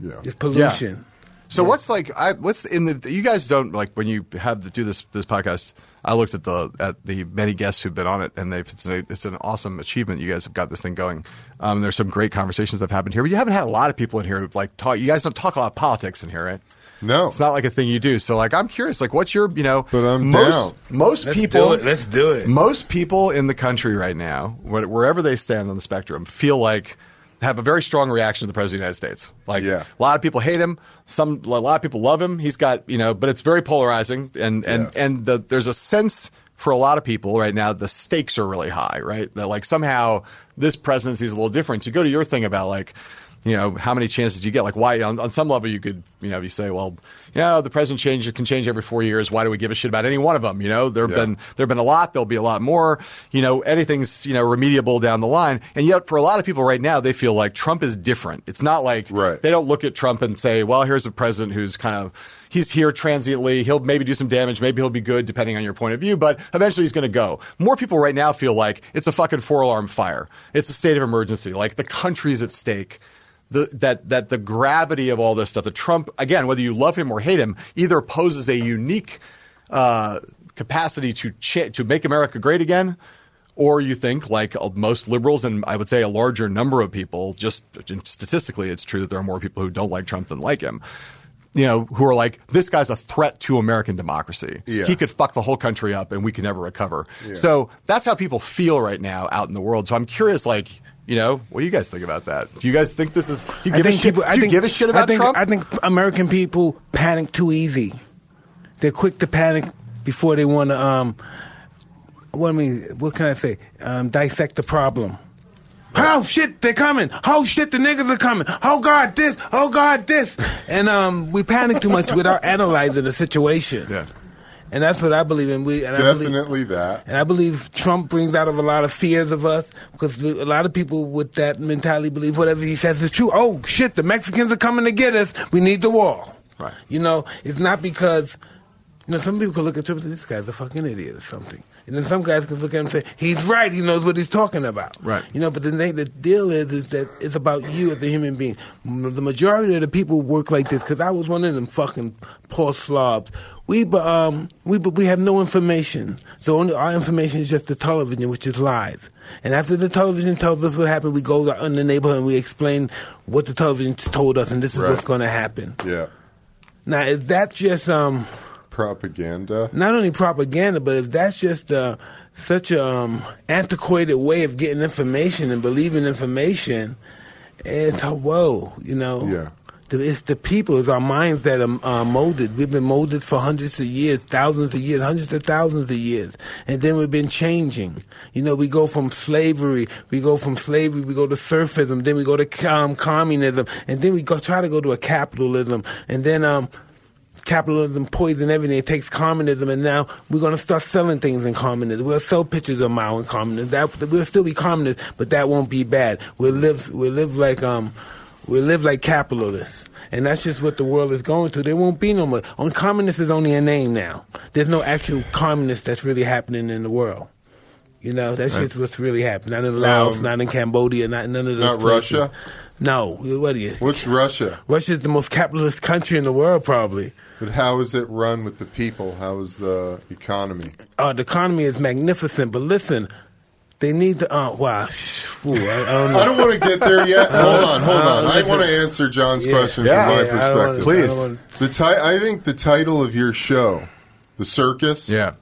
Yeah. It's pollution. So what's like? I, what's in the? You guys don't like when you have to do this this podcast. I looked at the at the many guests who've been on it, and they've it's, a, it's an awesome achievement. You guys have got this thing going. Um, there's some great conversations that have happened here, but you haven't had a lot of people in here who like talk. You guys don't talk a lot of politics in here, right? No. It's not like a thing you do. So like, I'm curious. Like, what's your you know? But I'm most, down. Most Let's people. do it. Let's do it. Most people in the country right now, wherever they stand on the spectrum, feel like have a very strong reaction to the president of the United States. Like Yeah. a lot of people hate him. Some a lot of people love him. He's got you know, but it's very polarizing, and and Yes. and the, there's a sense for a lot of people right now the stakes are really high. Right, that like somehow this presidency is a little different. You go to your thing about like. You know how many chances do you get? Like, why? On, on some level, you could, you know, you say, well, you know, the president change can change every four years. Why do we give a shit about any one of them? You know, there have Yeah. been there have been a lot. There'll be a lot more. You know, anything's you know remediable down the line. And yet, for a lot of people right now, they feel like Trump is different. It's not like Right. they don't look at Trump and say, well, here's a president who's kind of he's here transiently. He'll maybe do some damage. Maybe he'll be good depending on your point of view, but eventually he's going to go. More people right now feel like it's a fucking four alarm fire. It's a state of emergency. Like the country's at stake. The, that that the gravity of all this stuff, the Trump again, whether you love him or hate him, either poses a unique uh, capacity to cha- to make America great again, or you think like uh, most liberals and I would say a larger number of people, just statistically, it's true that there are more people who don't like Trump than like him. You know, who are like, this guy's a threat to American democracy. Yeah. He could fuck the whole country up and we can never recover. So that's how people feel right now out in the world. So I'm curious, like, you know, what do you guys think about that? Do you guys think this is? Do you I give a think shit? people. do I you think, give a shit about I think, Trump? I think American people panic too easy. They're quick to panic before they want to. Um, what I mean, what can I say? Um, dissect the problem. Oh shit, they're coming. Oh shit, the niggas are coming. Oh God, this. Oh God, this. And um, we panic too much without analyzing the situation. Yeah. And that's what I believe in. We and I believe, Definitely that. and I believe Trump brings out of a lot of fears of us because a lot of people with that mentality believe whatever he says is true. Oh shit, the Mexicans are coming to get us. We need the wall. Right. You know, it's not because you know some people could look at Trump and say, this guy's a fucking idiot or something. And then some guys can look at him and say, he's right, he knows what he's talking about. Right. You know, but the, thing- the deal is, is that it's about you as a human being. The majority of the people work like this, because I was one of them fucking poor slobs. We, um, we, we have no information. So only our information is just the television, which is lies. And after the television tells us what happened, we go out in the neighborhood and we explain what the television told us, and this is Right. what's going to happen. Yeah. Now, is that just, um, Propaganda. not only propaganda, but if that's just uh, such a um, antiquated way of getting information and believing information, it's a whoa, you know. Yeah. It's the people, it's our minds that are uh, molded. We've been molded for hundreds of years, thousands of years, hundreds of thousands of years, and then we've been changing. You know, we go from slavery, we go from slavery, we go to serfism, then we go to um, communism, and then we go try to go to a capitalism, and then um, capitalism poison everything. It takes communism, and now we're going to start selling things in communism. We'll sell pictures of Mao in communism. That we'll still be communist, but that won't be bad. We'll live. We'll live like um, we'll live like capitalists. And that's just what the world is going through. There won't be no more. On communist is only a name now. There's no actual communist that's really happening in the world. You know, that's just what's really happening. Not in Laos, Um, not in Cambodia, not in none of those not places. Russia? No. What are you? What's Russia? Russia's the most capitalist country in the world, probably. But how is it run with the people? How is the economy? uh, the economy is magnificent, but listen, they need to. Uh, wow, Ooh, I, I don't. I don't want to get there yet. Hold on, hold on. I listen. want to answer John's Yeah. question Yeah. from my Yeah, I don't wanna- perspective. Please. I wanna- The ti- I think the title of your show, "The Circus," yeah.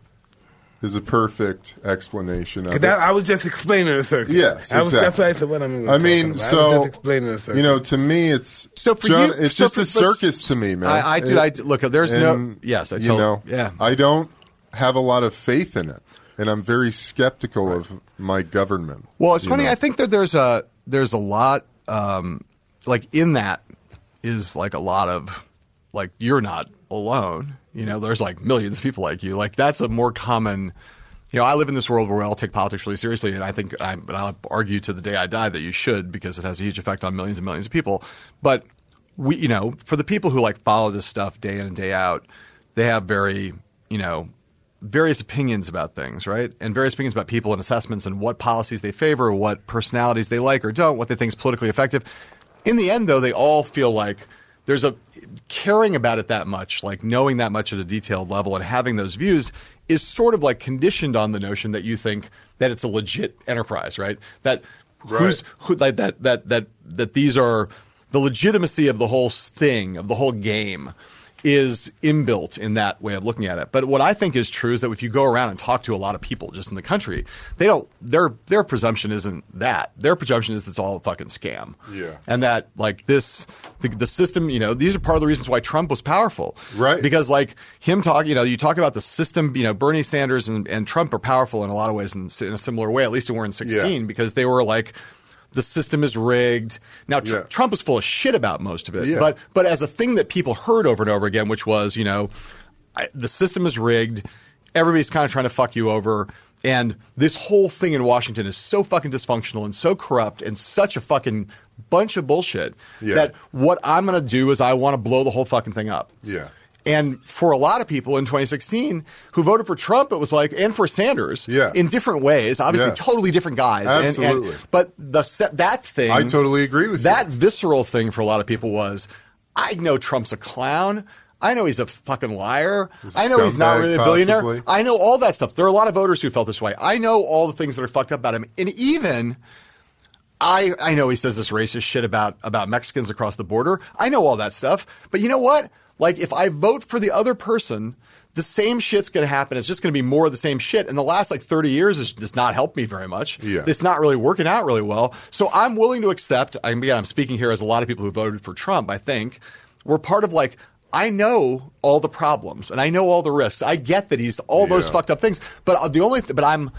Is a perfect explanation of 'Cause it. that- I was just explaining the circus. Yes, I was, exactly. That's why I said what I'm. I mean, about. I was so just explaining the circus. you know, to me, it's So for John, you, it's so just for- a circus to me, man. I, I do. It- I do- look. There's no. Yes, I you told. know, Yeah. I don't have a lot of faith in it, and I'm very skeptical of my government. Well, it's funny. know. I think that there's a there's a lot um, like in that is like a lot of like you're not alone. You know, there's like millions of people like you. Like that's a more common. You know, I live in this world where we all take politics really seriously, and I think I, and I'll argue to the day I die that you should because it has a huge effect on millions and millions of people. But we, you know, for the people who like follow this stuff day in and day out, they have very, you know, various opinions about things, right? And various opinions about people and assessments and what policies they favor, what personalities they like or don't, what they think is politically effective. In the end, though, they all feel like there's a caring about it that much, like knowing that much at a detailed level and having those views is sort of like conditioned on the notion that you think that it's a legit enterprise, right? That who's who, like that that that that these are the legitimacy of the whole thing of the whole game is inbuilt in that way of looking at it. But what I think is true is that if you go around and talk to a lot of people just in the country, they don't their their presumption isn't that. Their presumption is it's all a fucking scam. Yeah. And that like this the, the system, you know, these are part of the reasons why Trump was powerful. Right. Because like him talking, you know, you talk about the system, you know, Bernie Sanders and, and Trump are powerful in a lot of ways in, in a similar way, at least they were in 16 Yeah. because they were like the system is rigged. Now tr- Yeah. Trump was full of shit about most of it, Yeah. but but as a thing that people heard over and over again, which was you know I, the system is rigged, everybody's kind of trying to fuck you over, and this whole thing in Washington is so fucking dysfunctional and so corrupt and such a fucking bunch of bullshit Yeah. that what I'm going to do is I want to blow the whole fucking thing up. Yeah. And for a lot of people in 2016 who voted for Trump, it was like, and for Sanders, Yeah. in different ways, obviously Yeah. totally different guys. And- and- Absolutely. but the set, that thing, I totally agree with you. that visceral thing for a lot of people was, I know Trump's a clown. I know he's a fucking liar. He's I know he's not really a billionaire. possibly. I know all that stuff. There are a lot of voters who felt this way. I know all the things that are fucked up about him. And even I I know he says this racist shit about about Mexicans across the border. I know all that stuff. But you know what? Like if I vote for the other person, the same shit's going to happen. It's just going to be more of the same shit. And the last like 30 years has does not helped me very much. Yeah. It's not really working out really well. So I'm willing to accept. I mean, I'm speaking here as a lot of people who voted for Trump. I think we're part of like. I know all the problems and I know all the risks. I get that he's all those fucked up things, but uh, the only th- but I'm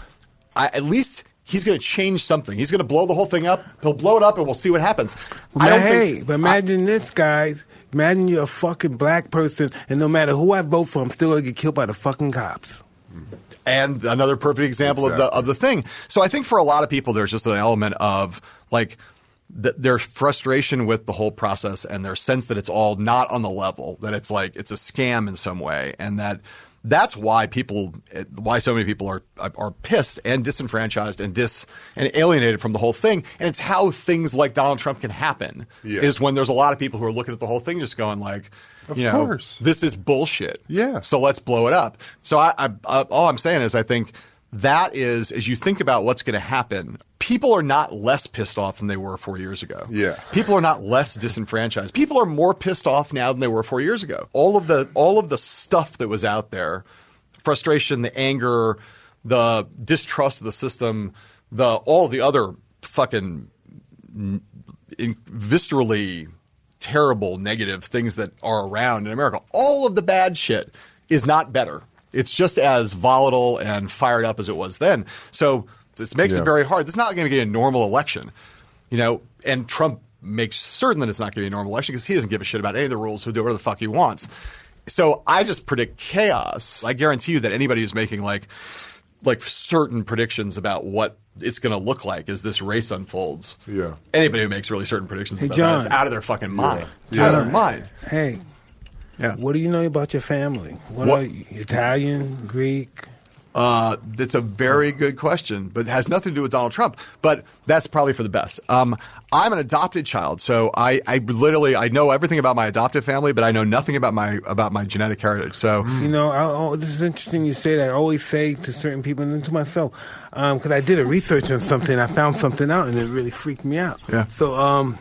I, at least he's going to change something. He's going to blow the whole thing up. He'll blow it up, and we'll see what happens. I don't hey, think. but imagine this, guys. Imagine you're a fucking black person, and no matter who I vote for, I'm still gonna get killed by the fucking cops. and another perfect example of the of the thing. So I think for a lot of people, there's just an element of like th- their frustration with the whole process and their sense that it's all not on the level, that it's like it's a scam in some way, and that that's why people, why so many people are are pissed and disenfranchised and dis and alienated from the whole thing. And it's how things like Donald Trump can happen Yeah. is when there's a lot of people who are looking at the whole thing just going like, Of you know, course. this is bullshit. Yeah. So let's blow it up. So I, I, I all I'm saying is I think that is as you think about what's going to happen, people are not less pissed off than they were four years ago. Yeah. People are not less disenfranchised. People are more pissed off now than they were four years ago. All of the all of the stuff that was out there, frustration, the anger, the distrust of the system, the all the other fucking in, viscerally terrible negative things that are around in America. All of the bad shit is not better. It's just as volatile and fired up as it was then. So this makes Yeah. it very hard. This is not going to get a normal election, you know. And Trump makes certain that it's not going to be a normal election because he doesn't give a shit about any of the rules. He'll do whatever the fuck he wants. So I just predict chaos. I guarantee you that anybody who's making like like certain predictions about what it's going to look like as this race unfolds. Yeah. Anybody who makes really certain predictions Hey, about John. that is out of their fucking mind. Yeah. Out of their mind. Hey, Yeah. what do you know about your family? What, What- are you? Italian, Greek? Uh, that's a very good question, but it has nothing to do with Donald Trump. But that's probably for the best. Um, I'm an adopted child, so I, I literally I know everything about my adoptive family, but I know nothing about my about my genetic heritage. So You know, I, oh, this is interesting you say that. I always say to certain people and to myself, because I did a research on something, I found something out, and it really freaked me out. Yeah. So, um,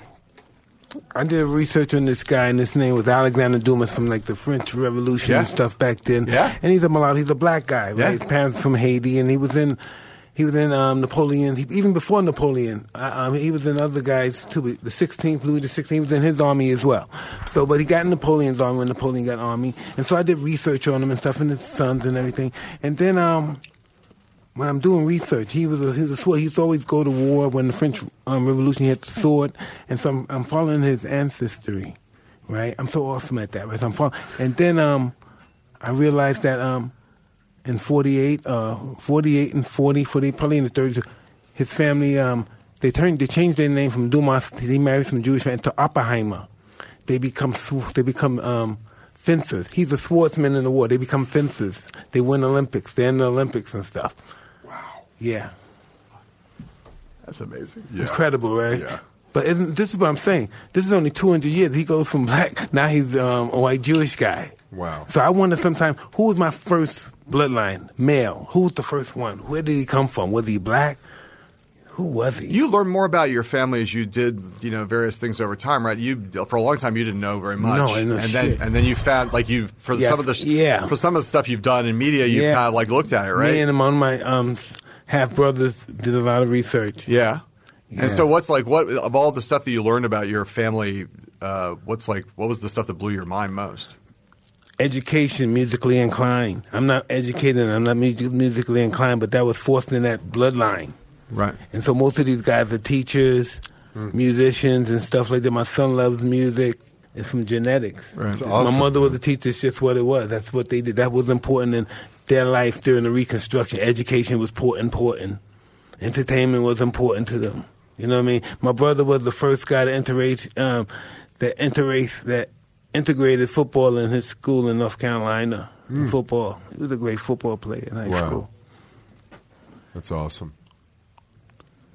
I did a research on this guy, and his name was Alexander Dumas from like the French Revolution Yeah. and stuff back then. Yeah. And he's a mulatto. He's a black guy, Yeah. right? His parents from Haiti, and he was in. He was in um, Napoleon. He, even before Napoleon, uh, um, he was in other guys too. The 16th, Louis the 16th, was in his army as well. So, but he got in Napoleon's army when Napoleon got army, and so I did research on him and stuff, and his sons and everything. And then, um, when I'm doing research, he was a he was a sword. He used to always go to war when the French um, Revolution he had the sword, and so I'm, I'm following his ancestry, right? I'm so awesome at that, right? So I'm following, and then um, I realized that um, in 48, uh, 48 and 40, 40, probably in the 30s, his family um, they turned they changed their name from Dumas. He married some Jewish man to Oppenheimer. They become they become um, fencers. He's a swordsman in the war. They become fencers. They win Olympics. They're in the Olympics and stuff. Yeah, that's amazing. Yeah. incredible, right? Yeah. But isn't, this is what I'm saying. This is only 200 years. He goes from black. Now he's um, a white Jewish guy. Wow. So I wonder sometimes who was my first bloodline? Male. Who was the first one? Where did he come from? Was he black? Who was he? You learn more about your family as you did, you know, various things over time, right? You for a long time you didn't know very much, No, and then and then you found like you for Yeah, some of the yeah. for some of the stuff you've done in media, you Yeah. kind of like looked at it, right? Me and one of my um, half brothers did a lot of research. Yeah. Yeah. And so, what's like what of all the stuff that you learned about your family? Uh, what's like what was the stuff that blew your mind most? Education, musically inclined. I'm not educated. I'm not mu- musically inclined, but that was forced in that bloodline. Right. And so most of these guys are teachers, musicians, and stuff like that. My son loves music. It's from genetics. Right. It's- That's My mother was a teacher. It's just what it was. That's what they did. That was important in their life during the Reconstruction. Education was po- important. Entertainment was important to them. You know what I mean? My brother was the first guy to interrace, um, that interrace, that integrated football in his school in North Carolina. Football. He was a great football player in high Wow. school. That's awesome.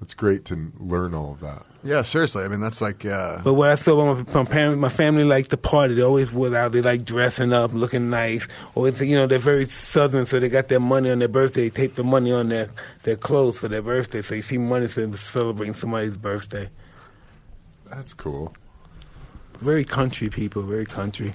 It's great to learn all of that. Yeah, seriously. I mean, that's like. Uh, But what I saw my, my parents, my family like the party. They always was out. They like dressing up, looking nice. Always, you know, they're very southern, so they got their money on their birthday. They tape the money on their their clothes for their birthday. So you see money so celebrating somebody's birthday. That's cool. Very country people. Very country.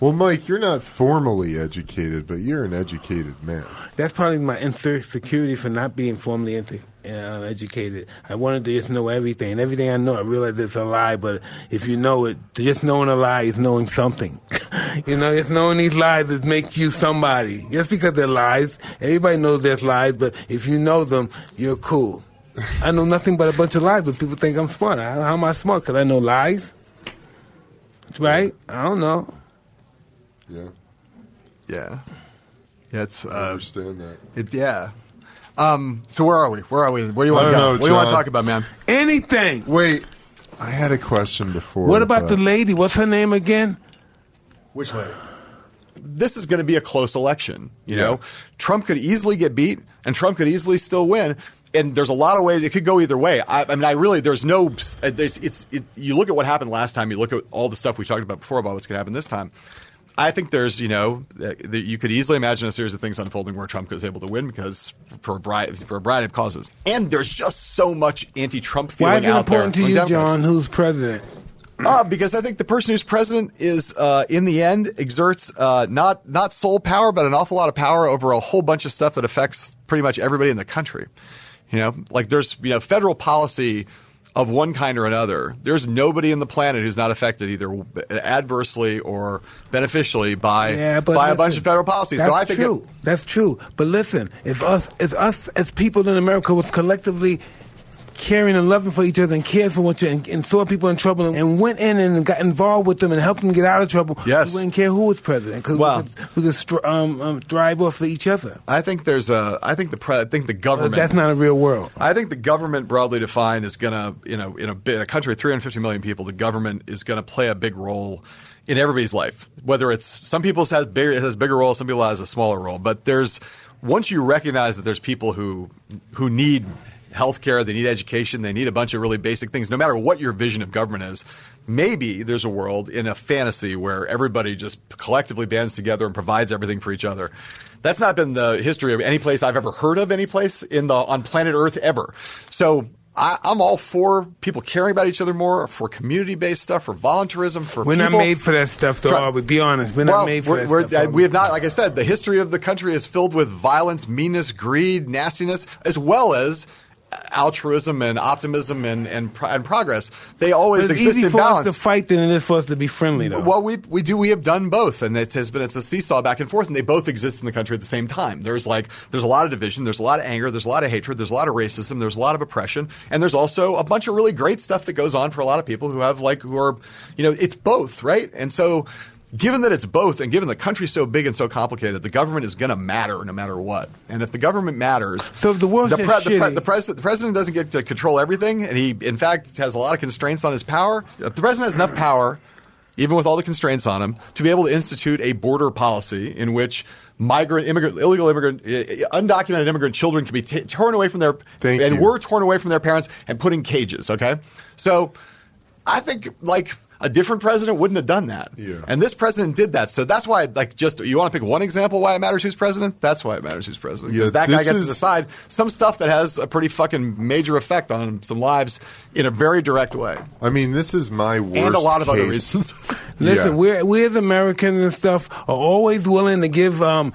Well, Mike, you're not formally educated, but you're an educated man. That's probably my insecurity for not being formally into, uh, educated. I wanted to just know everything. And everything I know, I realize it's a lie. But if you know it, just knowing a lie is knowing something. <laughs> you know, just knowing these lies is make you somebody. Just because they're lies, everybody knows there's lies. But if you know them, you're cool. <laughs> I know nothing but a bunch of lies, but people think I'm smart. How, how am I smart? Because I know lies. Right? I don't know. Yeah, yeah. Yeah, it's. I Uh, understand that. it, yeah. Um, so where are we? Where are we? Where do you want to go? know, what do you want to talk about, man? Anything. Wait, I had a question before. What about but- the lady? What's her name again? Which lady? This is going to be a close election. You Yeah. know, Trump could easily get beat, and Trump could easily still win. And there's a lot of ways it could go either way. I, I mean, I really there's no. There's, it's it, you look at what happened last time. You look at all the stuff we talked about before about what's going to happen this time. I think there's, you know, you could easily imagine a series of things unfolding where Trump was able to win because for a variety, for a variety of causes. And there's just so much anti-Trump feeling out there. Why is it important to you, Democrats. John, who's president? Uh, because I think the person who's president is, uh, in the end, exerts uh, not not sole power, but an awful lot of power over a whole bunch of stuff that affects pretty much everybody in the country. You know, like there's you know federal policy of one kind or another. There's nobody in the planet who's not affected either adversely or beneficially by Yeah, by a bunch of federal policies. That's so I think true. it- that's true. But listen, if us, if us as people in America was collectively caring and loving for each other and cared for each other and, and saw people in trouble and, and went in and got involved with them and helped them get out of trouble, Yes. we wouldn't care who was president because we could, we could um, um, drive off of each other. I think there's a I think the pre- I think the government that's not a real world. I think the government, broadly defined, is going to, you know, in a, in a country of 350 million people, the government is going to play a big role in everybody's life. Whether it's some people's has bigger, it has a bigger role, some people has a smaller role. But there's once you recognize that there's people who who need healthcare, they need education, they need a bunch of really basic things. No matter what your vision of government is, maybe there's a world in a fantasy where everybody just collectively bands together and provides everything for each other. That's not been the history of any place I've ever heard of any place in the on planet Earth ever. So I, I'm all for people caring about each other more, for community based stuff, for voluntarism, for We're not made for that stuff, though. Try- Are we? Be honest. We're well, not made for we're- that we're- stuff. uh, we have not, like I said, the history of the country is filled with violence, meanness, greed, nastiness, as well as altruism and optimism and and, pro- and progress. They always It's exist easy in for balance. us to fight than it is for us to be friendly, though. Well, we we do we have done both, and it has been it's a seesaw back and forth, and they both exist in the country at the same time. There's like there's a lot of division, there's a lot of anger, there's a lot of hatred, there's a lot of racism, there's a lot of oppression, and there's also a bunch of really great stuff that goes on for a lot of people who have like who are you know it's both right, and so. Given that it's both, and given the country's so big and so complicated, the government is going to matter no matter what. And if the government matters, So if the world's the, just the, shitty- the president, the president doesn't get to control everything, and he, in fact, has a lot of constraints on his power. If the president has enough power, even with all the constraints on him, to be able to institute a border policy in which migrant, immigrant, illegal immigrant, undocumented immigrant children can be t- torn away from their Thank and you. were torn away from their parents and put in cages. Okay, so I think like. A different president wouldn't have done that, Yeah. and this president did that. So that's why, like, just you want to pick one example why it matters who's president. That's why it matters who's president. Because Yeah, that guy gets is- to decide some stuff that has a pretty fucking major effect on some lives in a very direct way, I mean, this is my worst and a lot of other reasons. <laughs> Listen, Yeah. we're we as Americans and stuff are always willing to give um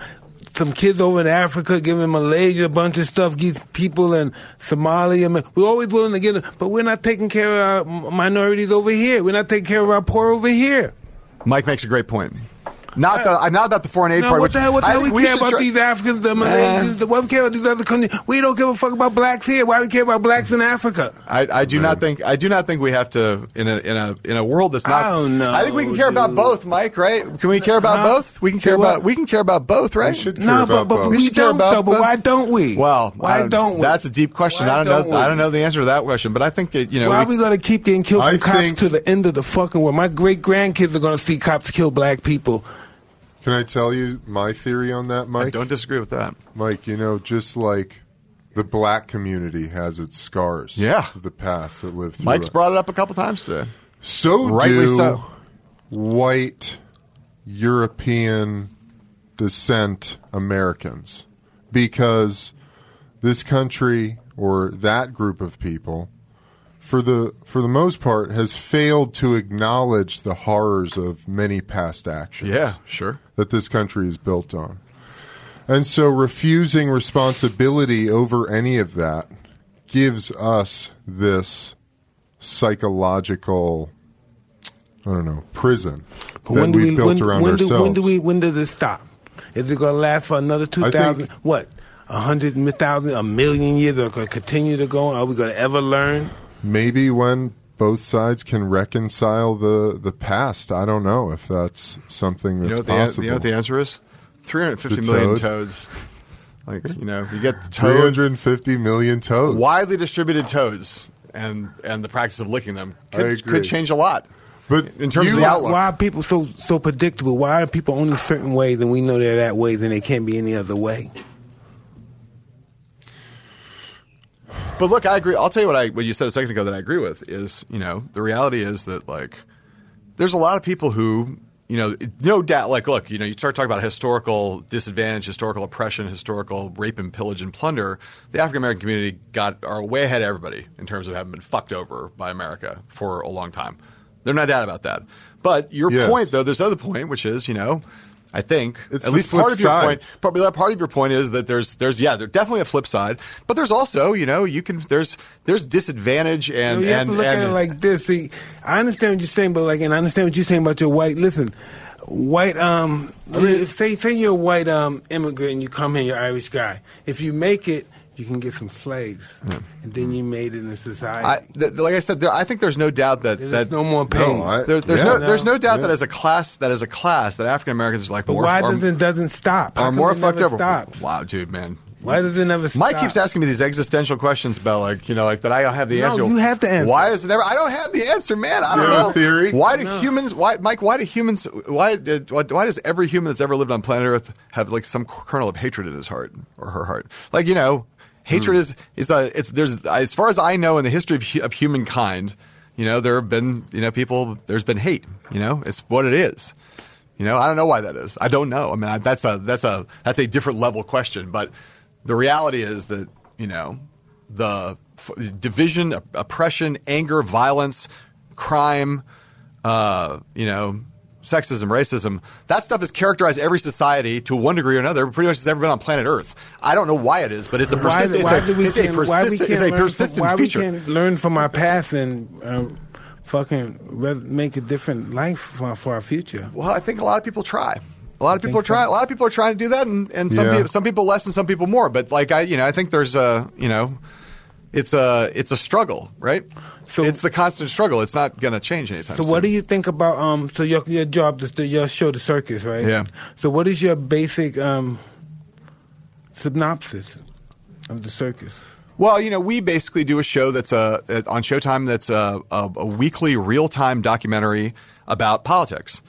some kids over in Africa, give in Malaysia a bunch of stuff, give people in Somalia. We're always willing to give, them, but we're not taking care of our minorities over here. We're not taking care of our poor over here. Mike makes a great point. Not the, I'm not about the foreign aid No, part. what which the hell? What the hell? think We, care about try- these Africans, the Malaysians. the, what we care about these other countries? We don't give a fuck about blacks here. Why we care about blacks in Africa? I, I do not think I do not think we have to in a in a in a world that's not. I don't know, I think we can care about both, Mike. Right? Can we care about Huh? both? We can care about we can care about both, right? We should care No, but, about but both. we, We should care don't. about though, but why don't we? Well, why I don't we? That's a deep question. Why I don't know. don't I we? don't know the answer to that question, but I think that you know. Why are we- we going to keep getting killed from cops to the end of the fucking world? My great grandkids are going to see cops kill black people. Can I tell you my theory on that, I Mike? don't disagree with that. Mike, you know, just like the black community has its scars. Yeah. of the past that lived through Mike's it. brought it up a couple times today. So Rightly do so. white European descent Americans because this country or that group of people for the for the most part has failed to acknowledge the horrors of many past actions Yeah, sure. That this country is built on. And so refusing responsibility over any of that gives us this psychological I don't know, prison But that when do we've we built when, around when do, ourselves. when do we when does it stop? Is it going to last for another two thousand? What? A hundred thousand, a million years? Are going to continue to go? Are we going to ever learn? Maybe when both sides can reconcile the, the past. I don't know if that's something that's You know, what the, possible. you know what the answer is? Three hundred fifty The million toad? toads. Like you know, you get the toad, 350 million toads. widely distributed toads, and and the practice of licking them could, could change a lot. But in terms you- of the outlook. Why are people so so predictable? Why are people only certain ways, and we know they're that ways, and they can't be any other way? But look, I agree. I'll tell you what I what you said a second ago that I agree with is you know the reality is that like there's a lot of people who you know no doubt like look you know you start talking about historical disadvantage, historical oppression, historical rape and pillage and plunder. The African American community got are way ahead of everybody in terms of having been fucked over by America for a long time. There's no doubt about that. But your Yes. point though, there's another point which is you know. I think It's at least part flip of your side. point Probably that part of your point is that there's there's yeah there's definitely a flip side, but there's also you know you can there's there's disadvantage and you have and, to look and at it like this. See, I understand what you're saying, but like, and I understand what you're saying about your white. Listen, white. Um, if say say you're a white um immigrant and you come here, you're Irish guy. If you make it, you can get some slaves, and then you made it in a society. I, th- like I said, there, I think there's no doubt that There's that no more pain. No, I- there, there's Yeah. no there's no No. doubt Yeah. that as a class that as a class that African Americans are like but more why are, does it doesn't stop? How are more fucked up. Stops? Wow, dude, man. Why does it never stop? Mike keeps asking me these existential questions about like you know like that I don't have the No, answer. you have the answer. Why is it never? I don't have the answer, man. I don't You have know. a theory? Why do humans? Why Mike? Why do humans? Why, did, why why does every human that's ever lived on planet Earth have like some kernel of hatred in his heart or her heart? Like you know, hatred is is a it's there's as far as I know in the history of, of humankind, you know there have been you know people there's been hate. You know, it's what it is. You know, I don't know why that is. I don't know. I mean, I, that's a that's a that's a different level question. But the reality is that you know the f- division, op- oppression, anger, violence, crime, uh, you know, sexism, racism. That stuff has characterized every society to one degree or another. Pretty much has ever been on planet Earth. I don't know why it is, but it's a persistent. why it's a, do we it's a can't, why we persistent, can't it's a learn persistent from, why feature. we can't learn from our past and uh, fucking re- make a different life for, for our future? Well, I think a lot of people try. A lot of You people are think so? trying. A lot of people are trying to do that, and, and some Yeah. people, some people less, and some people more. But like I, you know, I think there's a, you know, it's a, it's a struggle, right? So- it's the constant struggle. It's not going to change anytime. So, soon. what do you think about um? So your your job, the, the your show, the circus, right? Yeah. So, what is your basic um synopsis of the circus? Well, you know, we basically do a show that's a, on Showtime that's a, a, a weekly real time documentary about politics.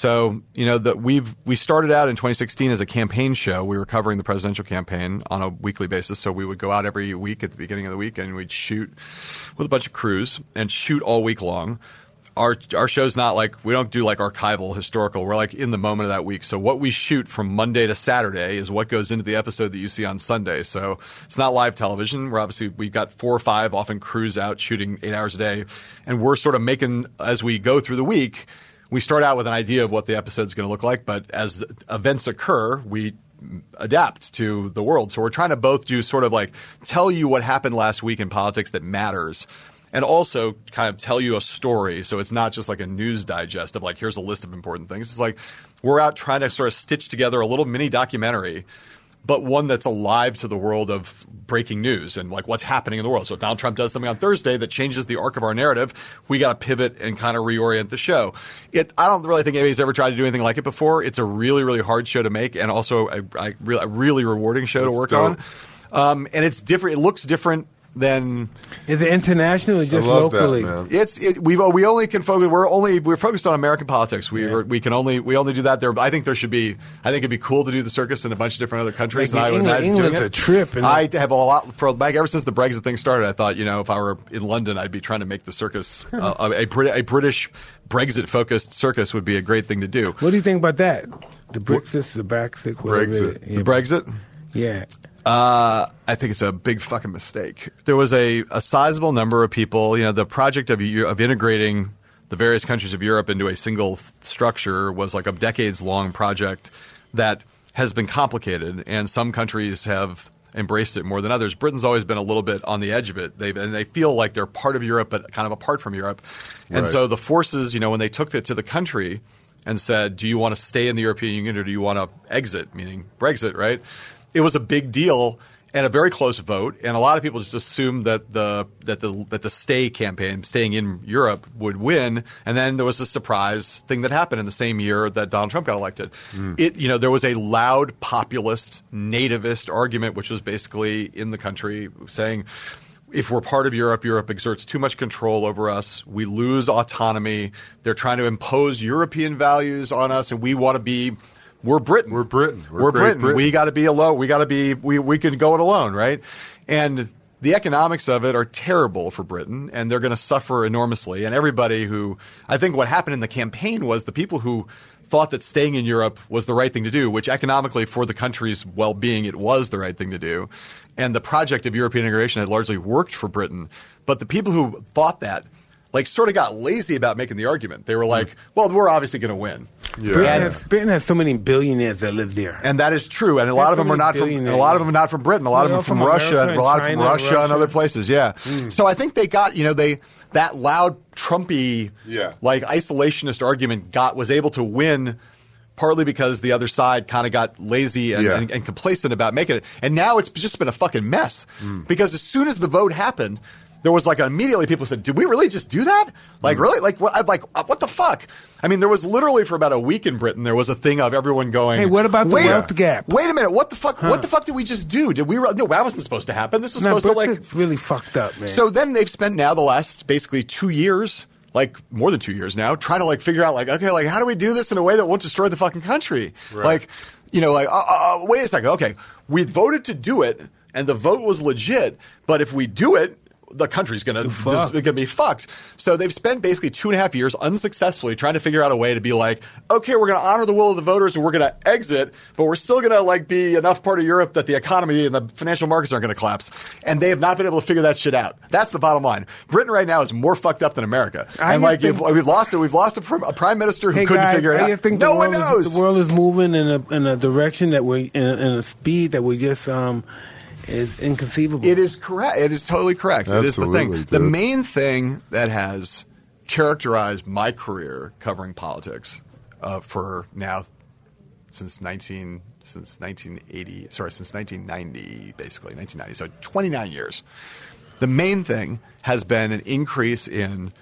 So, you know, that we've we started out in 2016 as a campaign show. We were covering the presidential campaign on a weekly basis. So we would go out every week at the beginning of the week and we'd shoot with a bunch of crews and shoot all week long. Our our show's not like we don't do like archival historical. We're like in the moment of that week. So what we shoot from Monday to Saturday is what goes into the episode that you see on Sunday. So it's not live television. We're obviously we've got four or five often crews out shooting eight hours a day, and we're sort of making as we go through the week. We start out with an idea of what the episode is going to look like, but as events occur, we adapt to the world. So we're trying to both do sort of like tell you what happened last week in politics that matters and also kind of tell you a story. So it's not just like a news digest of like, here's a list of important things. It's like we're out trying to sort of stitch together a little mini documentary, but one that's alive to the world of breaking news and like what's happening in the world. So if Donald Trump does something on Thursday that changes the arc of our narrative, we got to pivot and kind of reorient the show. It, I don't really think anybody's ever tried to do anything like it before. It's a really, really hard show to make and also a, a, re- a really rewarding show to work dope. on. Um, and it's different. It looks different then Is it international or I just locally? that, it's it, we we only can focus. We're only we're focused on American politics. We we we can only we only do that there. I think there should be. I think it'd be cool to do the circus in a bunch of different other countries. Like and I would England- imagine England's a trip, I have a lot for like ever since the Brexit thing started. I thought you know if I were in London, I'd be trying to make the circus <laughs> uh, a, a, a British Brexit focused circus would be a great thing to do. What do you think about that? The Brexit, the Brexit, Brexit. it is. The Brexit. Yeah. Uh, I think it's a big fucking mistake. There was a, a sizable number of people, you know, the project of, of integrating the various countries of Europe into a single th- structure was like a decades long project that has been complicated, and some countries have embraced it more than others. Britain's always been a little bit on the edge of it. They've, and they feel like they're part of Europe, but kind of apart from Europe. And Right. so the forces, you know, when they took it to the country and said, "Do you want to stay in the European Union or do you want to exit?" Meaning Brexit, right? It was a big deal and a very close vote, and a lot of people just assumed that the that the that the stay campaign, staying in Europe, would win. And then there was a surprise thing that happened in the same year that Donald Trump got elected. Hmm. It, you know, there was a loud populist, nativist argument, which was basically in the country saying if we're part of Europe, Europe exerts too much control over us. We lose autonomy. They're trying to impose European values on us, and we want to be. We're Britain. We're Britain. We're We're, Britain. Britain. We got to be alone. We got to be. We we can go it alone, right? And the economics of it are terrible for Britain, and they're going to suffer enormously. And everybody who I think what happened in the campaign was the people who thought that staying in Europe was the right thing to do, which economically for the country's well-being it was the right thing to do. And the project of European integration had largely worked for Britain. But the people who thought that like sort of got lazy about making the argument. They were hmm. like, "Well, we're obviously going to win." Yeah. Britain has, Britain has so many billionaires that live there. and that is true. And a lot of so them are not from. A lot of them are not from Britain. A lot of them from, from Russia, and a lot and from China, Russia, and other places. Yeah. Hmm. So I think they got you know they that loud Trumpy Yeah. like isolationist argument got was able to win. Partly because the other side kind of got lazy and, Yeah. and, and complacent about making it, and now it's just been a fucking mess. Hmm. Because as soon as the vote happened, there was like immediately people said, "Did we really just do that? Like really? Like what? Like what the fuck?" I mean, there was literally for about a week in Britain, there was a thing of everyone going, Hey, what about the "Wait a- wealth gap?" Wait a minute. What the fuck? What the fuck did we just do? Did we? re- No, that wasn't supposed to happen. This was No, supposed to like. Really fucked up, man. So then they've spent now the last basically two years, like more than two years now, trying to like figure out like, okay, like how do we do this in a way that won't destroy the fucking country? Like, you know, like, uh, uh, uh, wait a second. Okay, we voted to do it, and the vote was legit. But if we do it, the country's gonna gonna be fucked. So they've spent basically two and a half years unsuccessfully trying to figure out a way to be like, okay, we're gonna honor the will of the voters and we're gonna exit, but we're still gonna like be enough part of Europe that the economy and the financial markets aren't gonna collapse. And they have not been able to figure that shit out. That's the bottom line. Britain right now is more fucked up than America. I and like we've lost it. We've lost a, prim- a prime minister who hey couldn't guys, figure it I out. think no one knows. Is, the world is moving in a in a direction that we in, a- in a speed that we just um is inconceivable. It is correct. It is totally correct. it is the Absolutely, thing. The main thing that has characterized my career covering politics uh, for now since 19 since 1980 sorry since 1990 basically 1990 so 29 years the main thing has been an increase in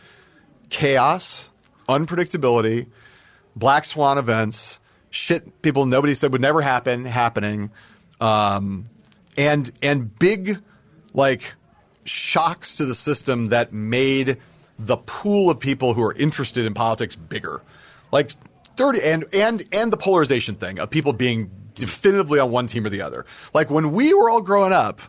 chaos unpredictability black swan events shit people nobody said would never happen happening um, and and big like shocks to the system that made the pool of people who are interested in politics bigger. Like 30 and and and the polarization thing of people being definitively on one team or the other. Like when we were all growing up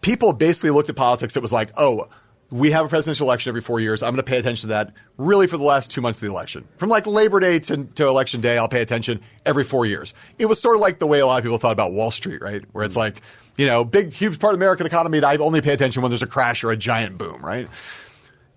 people basically looked at politics it was like oh we have a presidential election every four years. I'm going to pay attention to that really for the last two months of the election. From like labor day to, to election day i'll pay attention every four years. It was sort of like the way a lot of people thought about wall street right? Where it's mm. like you know big huge part of the american economy and i only pay attention when there's a crash or a giant boom right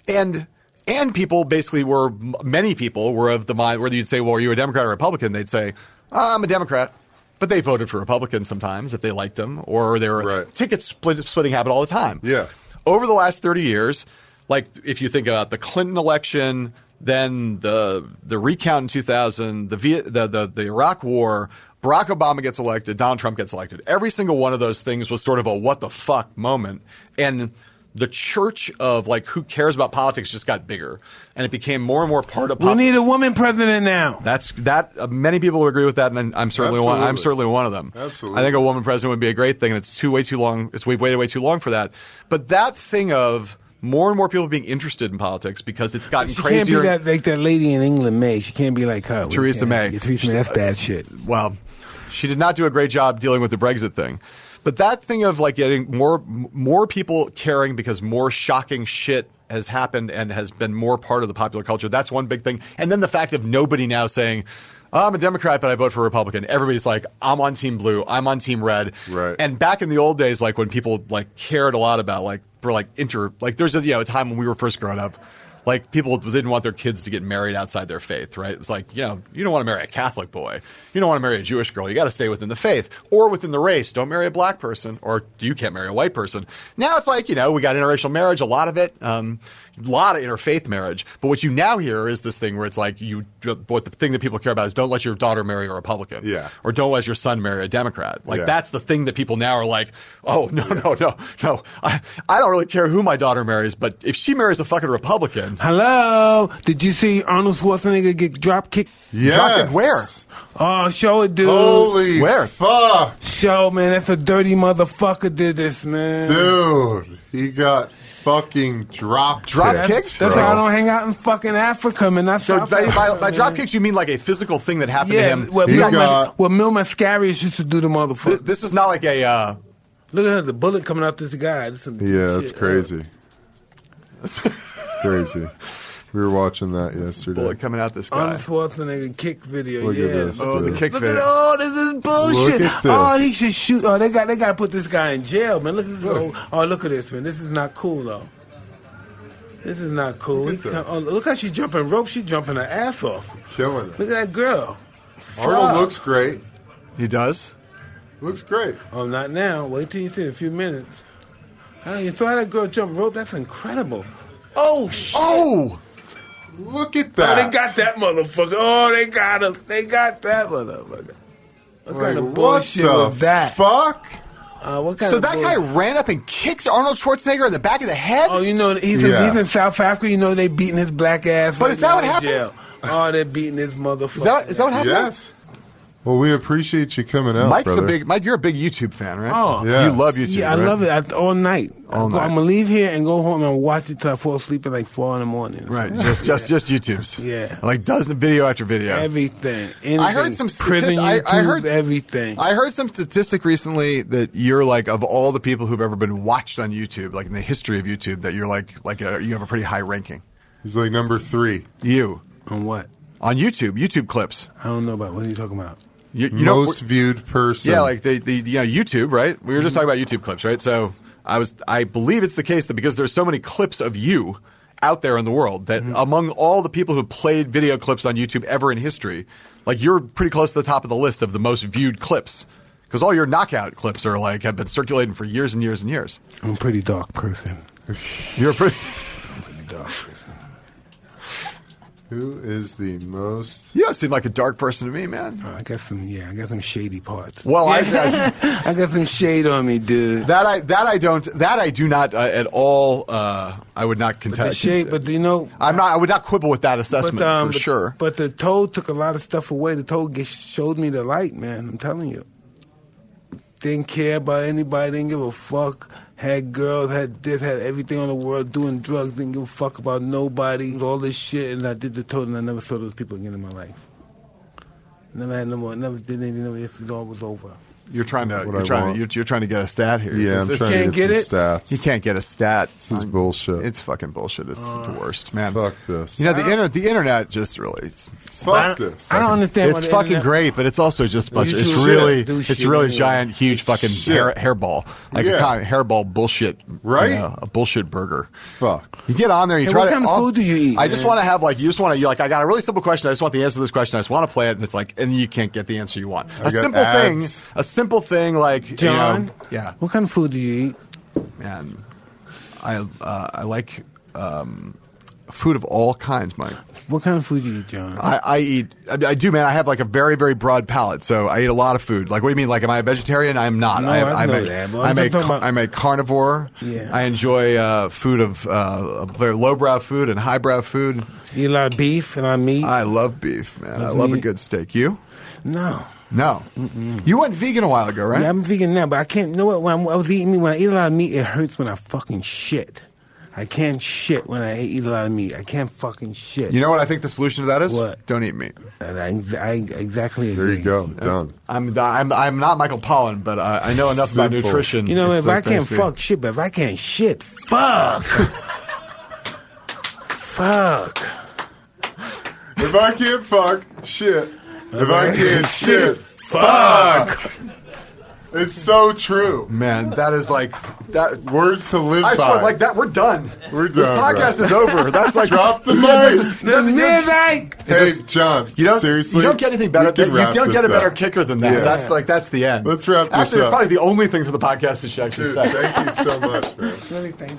and and people basically were many people were of the mind whether you'd say well are you a democrat or a republican they'd say "Uh, i'm a democrat but they voted for republicans sometimes if they liked them or they were Right. ticket split, splitting habit all the time Yeah. over the last 30 years like if you think about the clinton election then the the recount in 2000 the Viet, the, the the iraq war Barack Obama gets elected, Donald Trump gets elected. Every single one of those things was sort of a what the fuck moment. And the church of like who cares about politics just got bigger, and it became more and more part of. We pop- need a woman president now. that's that. Uh, many people agree with that, and I'm certainly one. I'm certainly one of them. Absolutely. I think a woman president would be a great thing, and it's too way too long. It's we've waited way too long for that. But that thing of more and more people being interested in politics because it's gotten She can't be that like that lady in England, May. She can't be like her. We Theresa can't- May. Yeah, Theresa May. That's bad shit. well, she did not do a great job dealing with the Brexit thing. But that thing of like getting more more people caring because more shocking shit has happened and has been more part of the popular culture. That's one big thing. And then the fact of nobody now saying, "Oh, "I'm a Democrat, but I vote for Republican." Everybody's like, "I'm on Team Blue. I'm on Team Red." Right. And back in the old days, like when people like cared a lot about like for like inter like there's a you know a time when we were first growing up. Like people didn't want their kids to get married outside their faith, right? It's like you know you don't want to marry a Catholic boy, you don't want to marry a Jewish girl. You got to stay within the faith or within the race. Don't marry a black person, or you can't marry a white person. Now it's like you know we got interracial marriage, a lot of it, um, a lot of interfaith marriage. But what you now hear is this thing where it's like you, what the thing that people care about is don't let your daughter marry a Republican, Yeah. or don't let your son marry a Democrat. Like Yeah. that's the thing that people now are like, oh no no no no, I I don't really care who my daughter marries, but if she marries a fucking Republican. Hello. Did you see Arnold Schwarzenegger get drop kicked? Yeah, where? Oh, show it, dude. Holy Where? fuck, Show, man. That's a dirty motherfucker. Did this, man. dude! He got fucking drop Drop kicked, kicked? That's bro. why I don't hang out in fucking Africa, man. Not So by, by, by drop kicks, you mean like a physical thing that happened Yeah, to him? what He Mil, got- what Mil Mascaras used to do to Th- motherfuckers. this is not like a. Uh, Look at the bullet coming out this guy. This some Yeah, shit. that's crazy. <laughs> crazy. We were watching that yesterday. bullet coming out this guy. Arnold Schwarzenegger kick video. Look at this, Oh, the kick Look video. at oh, this is bullshit. Look at this. Oh, he should shoot. Oh, they got they got to put this guy in jail, man. Look at this. Oh, oh, look at this, man. This is not cool though. This is not cool. Look at He- this. oh, look how she jumping rope. She jumping her ass off. Killing it. Look at that girl. Arnold Fuck. looks great. He does. Looks great. Oh, not now. Wait till you see in a few minutes. Oh, you saw that girl jump rope? That's incredible. Oh shit! Oh, Look at that. Oh, they got that motherfucker. Oh, they got him. They got that motherfucker. What Like, kind of bullshit was that? Fuck. Uh, what kind of so that bull- guy ran up and kicked Arnold Schwarzenegger in the back of the head. Oh, you know he's, Yeah. in, he's in South Africa. You know they beating his black ass. But right is that what happened? jail. Oh, they're beating his motherfucker. is that is that what happened? Yes. Well, we appreciate you coming out, Mike's brother. a big Mike. You're a big YouTube fan, right? Oh. Yeah. you love YouTube. Yeah, I right? love it I, all night. All I'm, night. I'm gonna leave here and go home and watch it till I fall asleep at like four in the morning. Right, just just just YouTube's. Yeah. like dozen video after video. Everything. Anything. I heard some prison. statis- I- YouTube, I heard- everything. I heard some statistic recently that you're like of all the people who've ever been watched on YouTube, like in the history of YouTube, that you're like like a, you have a pretty high ranking. He's like number three. You On what? on YouTube, YouTube clips. I don't know about what are you talking about. You, you Most viewed person. yeah, like the the you know YouTube, right? We were just mm-hmm. talking about YouTube clips, right? So I was I believe it's the case that because there's so many clips of you out there in the world that mm-hmm. among all the people who played video clips on YouTube ever in history, like you're pretty close to the top of the list of the most viewed clips. Because all your knockout clips are like have been circulating for years and years and years. I'm a pretty dark person. You're a pretty. <laughs> Pretty dark person. Who is the most? You don't seem like a dark person to me, man. Oh, I got some. Yeah, I got some shady parts. Well, I, <laughs> I I got some shade on me, dude. that I that I don't that I do not uh, at all. Uh, I would not contest the shade, but you know, I'm not. I would not quibble with that assessment but, um, for but- sure. But the toad took a lot of stuff away. The toad get, showed me the light, man. I'm telling you. Didn't care about anybody. Didn't give a fuck. Had girls. Had this. Had everything on the world. Doing drugs. Didn't give a fuck about nobody. Mm. All this shit. And I did the toad, and I never saw those people again in my life. Never had no more. Never did anything. Never. It all was over. You're trying to. You're I trying to. You're, you're trying to get a stat here. Yeah, This I'm trying can't to get, get some stats. You can't get a stat. This is bullshit. It's fucking bullshit. It's the uh, worst, man. Fuck this. You know the internet. The internet just really. It's, Fuck this. I don't understand. it's the fucking internet- great, but it's also just bunch. You It's do really. Do It's really anyway. giant, huge fucking shit. hair hairball, like Yeah. a kind of hairball bullshit. Right? you know, a bullshit burger. Fuck. You get on there, you Hey, try what to. kind of food do you eat, I just want to have like you just want to. You're like, I got a really simple question. I just want the answer to this question. I just want to play it, and it's like, and you can't get the answer you want. I A simple thing. A simple thing like you John. know, yeah, What kind of food do you eat? man. I uh, I like um, food of all kinds, Mike. What kind of food do you eat, John? I, I eat. I, I do, man. I have like a very, very broad palate, so I eat a lot of food. Like, what do you mean? Like, am I a vegetarian? I'm not. No, I, I I'm know a, that, I'm, I'm a, about- I'm a carnivore. Yeah. I enjoy uh, food of uh, very lowbrow food and highbrow food. You eat a lot of beef and a lot of meat? I love beef, man. I Love love a good steak. You? no. No. You went vegan a while ago, right? Yeah, I'm vegan now, but I can't. You know what? When I'm- I was eating meat, when I eat a lot of meat, it hurts when I fucking shit. I can't shit when I eat a lot of meat. I can't fucking shit. You know what I think the solution to that is? What? Don't eat meat. And I, I exactly There agree. you go. Done. I'm I'm I'm not Michael Pollan, but uh, I know enough about nutrition. You know, It's if so I can't fancy. fuck shit, but if I can't shit, fuck. <laughs> fuck. If I can't fuck, shit. If I can't shit, fuck. It's so true. man, that is like that. Words to live I by. swear, like that. We're done. We're done. This podcast bro. is over. That's like Drop the <laughs> mic. The midnight. Hey, John. You don't seriously. You don't get anything better. Than, you don't get a better up. kicker than that. Yeah. That's like that's the end. Let's wrap this up. Actually, it's probably the only thing for the podcast to should actually Dude, say. thank you so much, man. Really, thank you.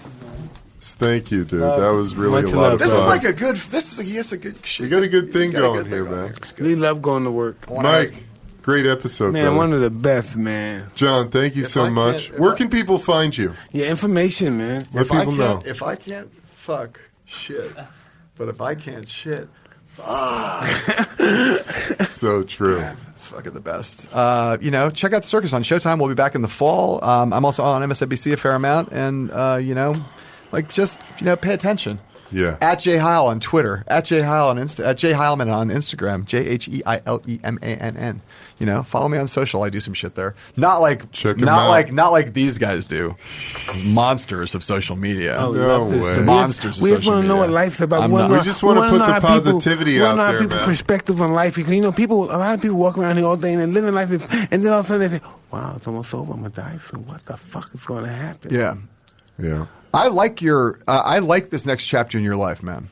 Man. Thank you, dude. That was really a lot love. of This is like a good. This is a, yes, a good. Shit. You got a good thing going good here, thing man. It's. We love going to work. Mike, great episode, Man, brother. one of the best, man. John, thank you If so I much. Where I- can people find you? Yeah, information, man. Let If I people know. can't, if I can't fuck shit, but if I can't shit, Fuck. <laughs> So true. It's fucking the best. Uh, you know, check out the circus on Showtime. We'll be back in the fall. Um, I'm also on MSNBC a fair amount, and uh, you know, like just you know, pay attention. Yeah. At Jay Heil on Twitter. At Jay Heil on Insta. At Jay Heilemann on Instagram. J H E I L E M A N N. You know, follow me on social. I do some shit there. Not like Check 'em not out. like not like these guys do. Monsters of social media. Oh, No way. We Monsters We just social want to know what life's about. I'm not- We just wanna wanna put the how people- positivity we out there, people's man. perspective on life because you know people. A lot of people walk around here all day and they're living life, and then all of a sudden they say, "Wow, it's almost over. I'm gonna die soon. What the fuck is going to happen?" Yeah. Yeah. I like your. Uh, I like this next chapter in your life, man.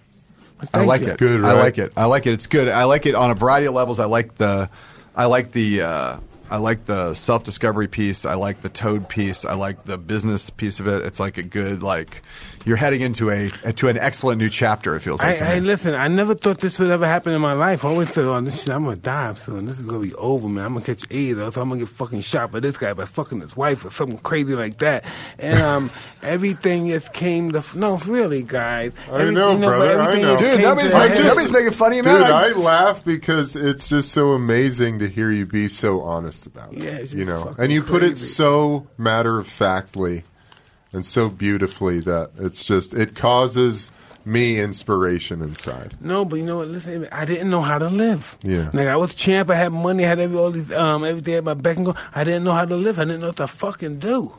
I like you. it. Good, I like it. I like it. It's good. I like it on a variety of levels. I like the. I like the. Uh, I like the self discovery piece. I like the Toad piece. I like the business piece of it. It's like a good like. You're heading into a to an excellent new chapter. It feels I, like. to I listen. I never thought this would ever happen in my life. I always said, "Oh, this shit, I'm gonna die soon. This is gonna be over, man. I'm gonna catch AIDS, or so I'm gonna get fucking shot by this guy by fucking his wife or something crazy like that." And <laughs> um, everything just came to no, really, guys. I Every- know, you but brother, I know. just Dude, nobody's making- head. nobody's making funny of me. Dude, I- I laugh because it's just so amazing to hear you be so honest about it. Yeah, you know, and you put it so matter of factly and so beautifully that it's just it causes me inspiration inside. No, but you know what? Listen, I didn't know how to live. Yeah. like I was champ. I had money. I had every, all these um everything at my beck and go. I didn't know how to live. I didn't know what to fucking do.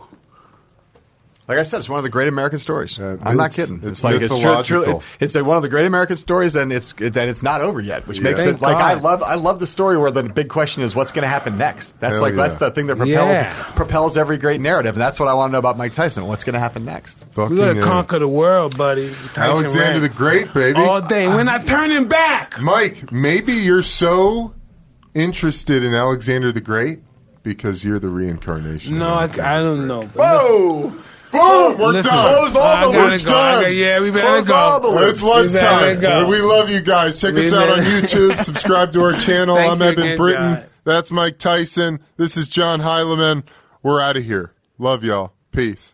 Like I said, it's one of the great American stories. Uh, I'm not kidding. it's like it's, true, mythological. truly, it's a, one of the great American stories, and it's it, and it's not over yet, which Yeah. makes Thank it like I love I love the story where the big question is what's going to happen next. That's Hell like yeah. that's the thing that propels Yeah. propels every great narrative, and that's what I want to know about Mike Tyson. What's going to happen next? Fucking We're gonna uh, conquer the world, buddy. Tyson Alexander the Great, baby. all day. We're not turning back. Mike, maybe you're so interested in Alexander the Great because you're the reincarnation. No, I, I don't know. but Whoa! Boom! We're listen, done. Close all the lips. go. Done. yeah, we better Close go. all the lips. It's lunchtime. We. We love you guys. Check We us out on YouTube. <laughs> Subscribe to our channel. Thank I'm Eben Britton. John. That's Mike Tyson. This is John Heilemann. We're out of here. Love y'all. Peace.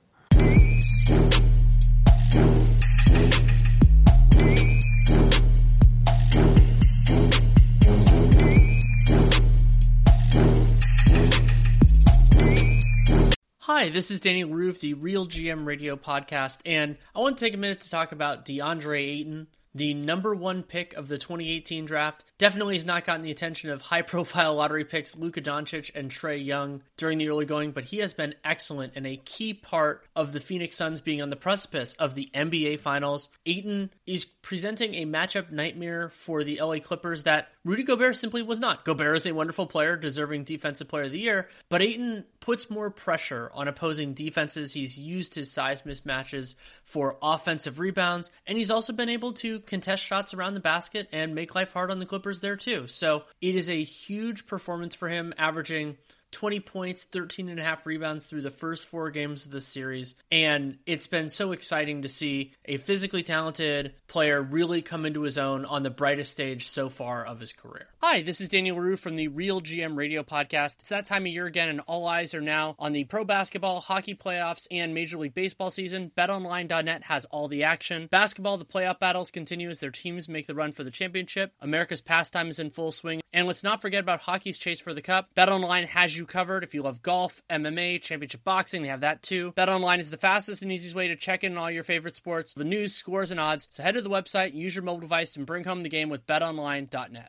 Hi, this is Danny Leroux, the Real GM Radio podcast, and I want to take a minute to talk about DeAndre Ayton, the number one pick of the 2018 draft. Definitely has not gotten the attention of high profile lottery picks Luka Doncic and Trae Young during the early going, but he has been excellent and a key part of the Phoenix Suns being on the precipice of the NBA Finals. Ayton is presenting a matchup nightmare for the LA Clippers that Rudy Gobert simply was not. Gobert is a wonderful player, deserving Defensive Player of the Year, but Ayton puts more pressure on opposing defenses. He's used his size mismatches for offensive rebounds, and he's also been able to contest shots around the basket and make life hard on the Clippers there too. So it is a huge performance for him, averaging 20 points, 13 and a half rebounds through the first four games of the series. And it's been so exciting to see a physically talented player really come into his own on the brightest stage so far of his career. Hi, this is Daniel Leroux from the Real GM Radio Podcast. It's that time of year again, and all eyes are now on the pro basketball, hockey playoffs, and Major League Baseball season. BetOnline.net has all the action. Basketball, the playoff battles continue as their teams make the run for the championship. America's pastime is in full swing. And let's not forget about hockey's chase for the cup. BetOnline has you covered. If you love golf, MMA, championship boxing, they have that too. BetOnline is the fastest and easiest way to check in on all your favorite sports, the news, scores, and odds. So head to the website, use your mobile device, and bring home the game with BetOnline.net.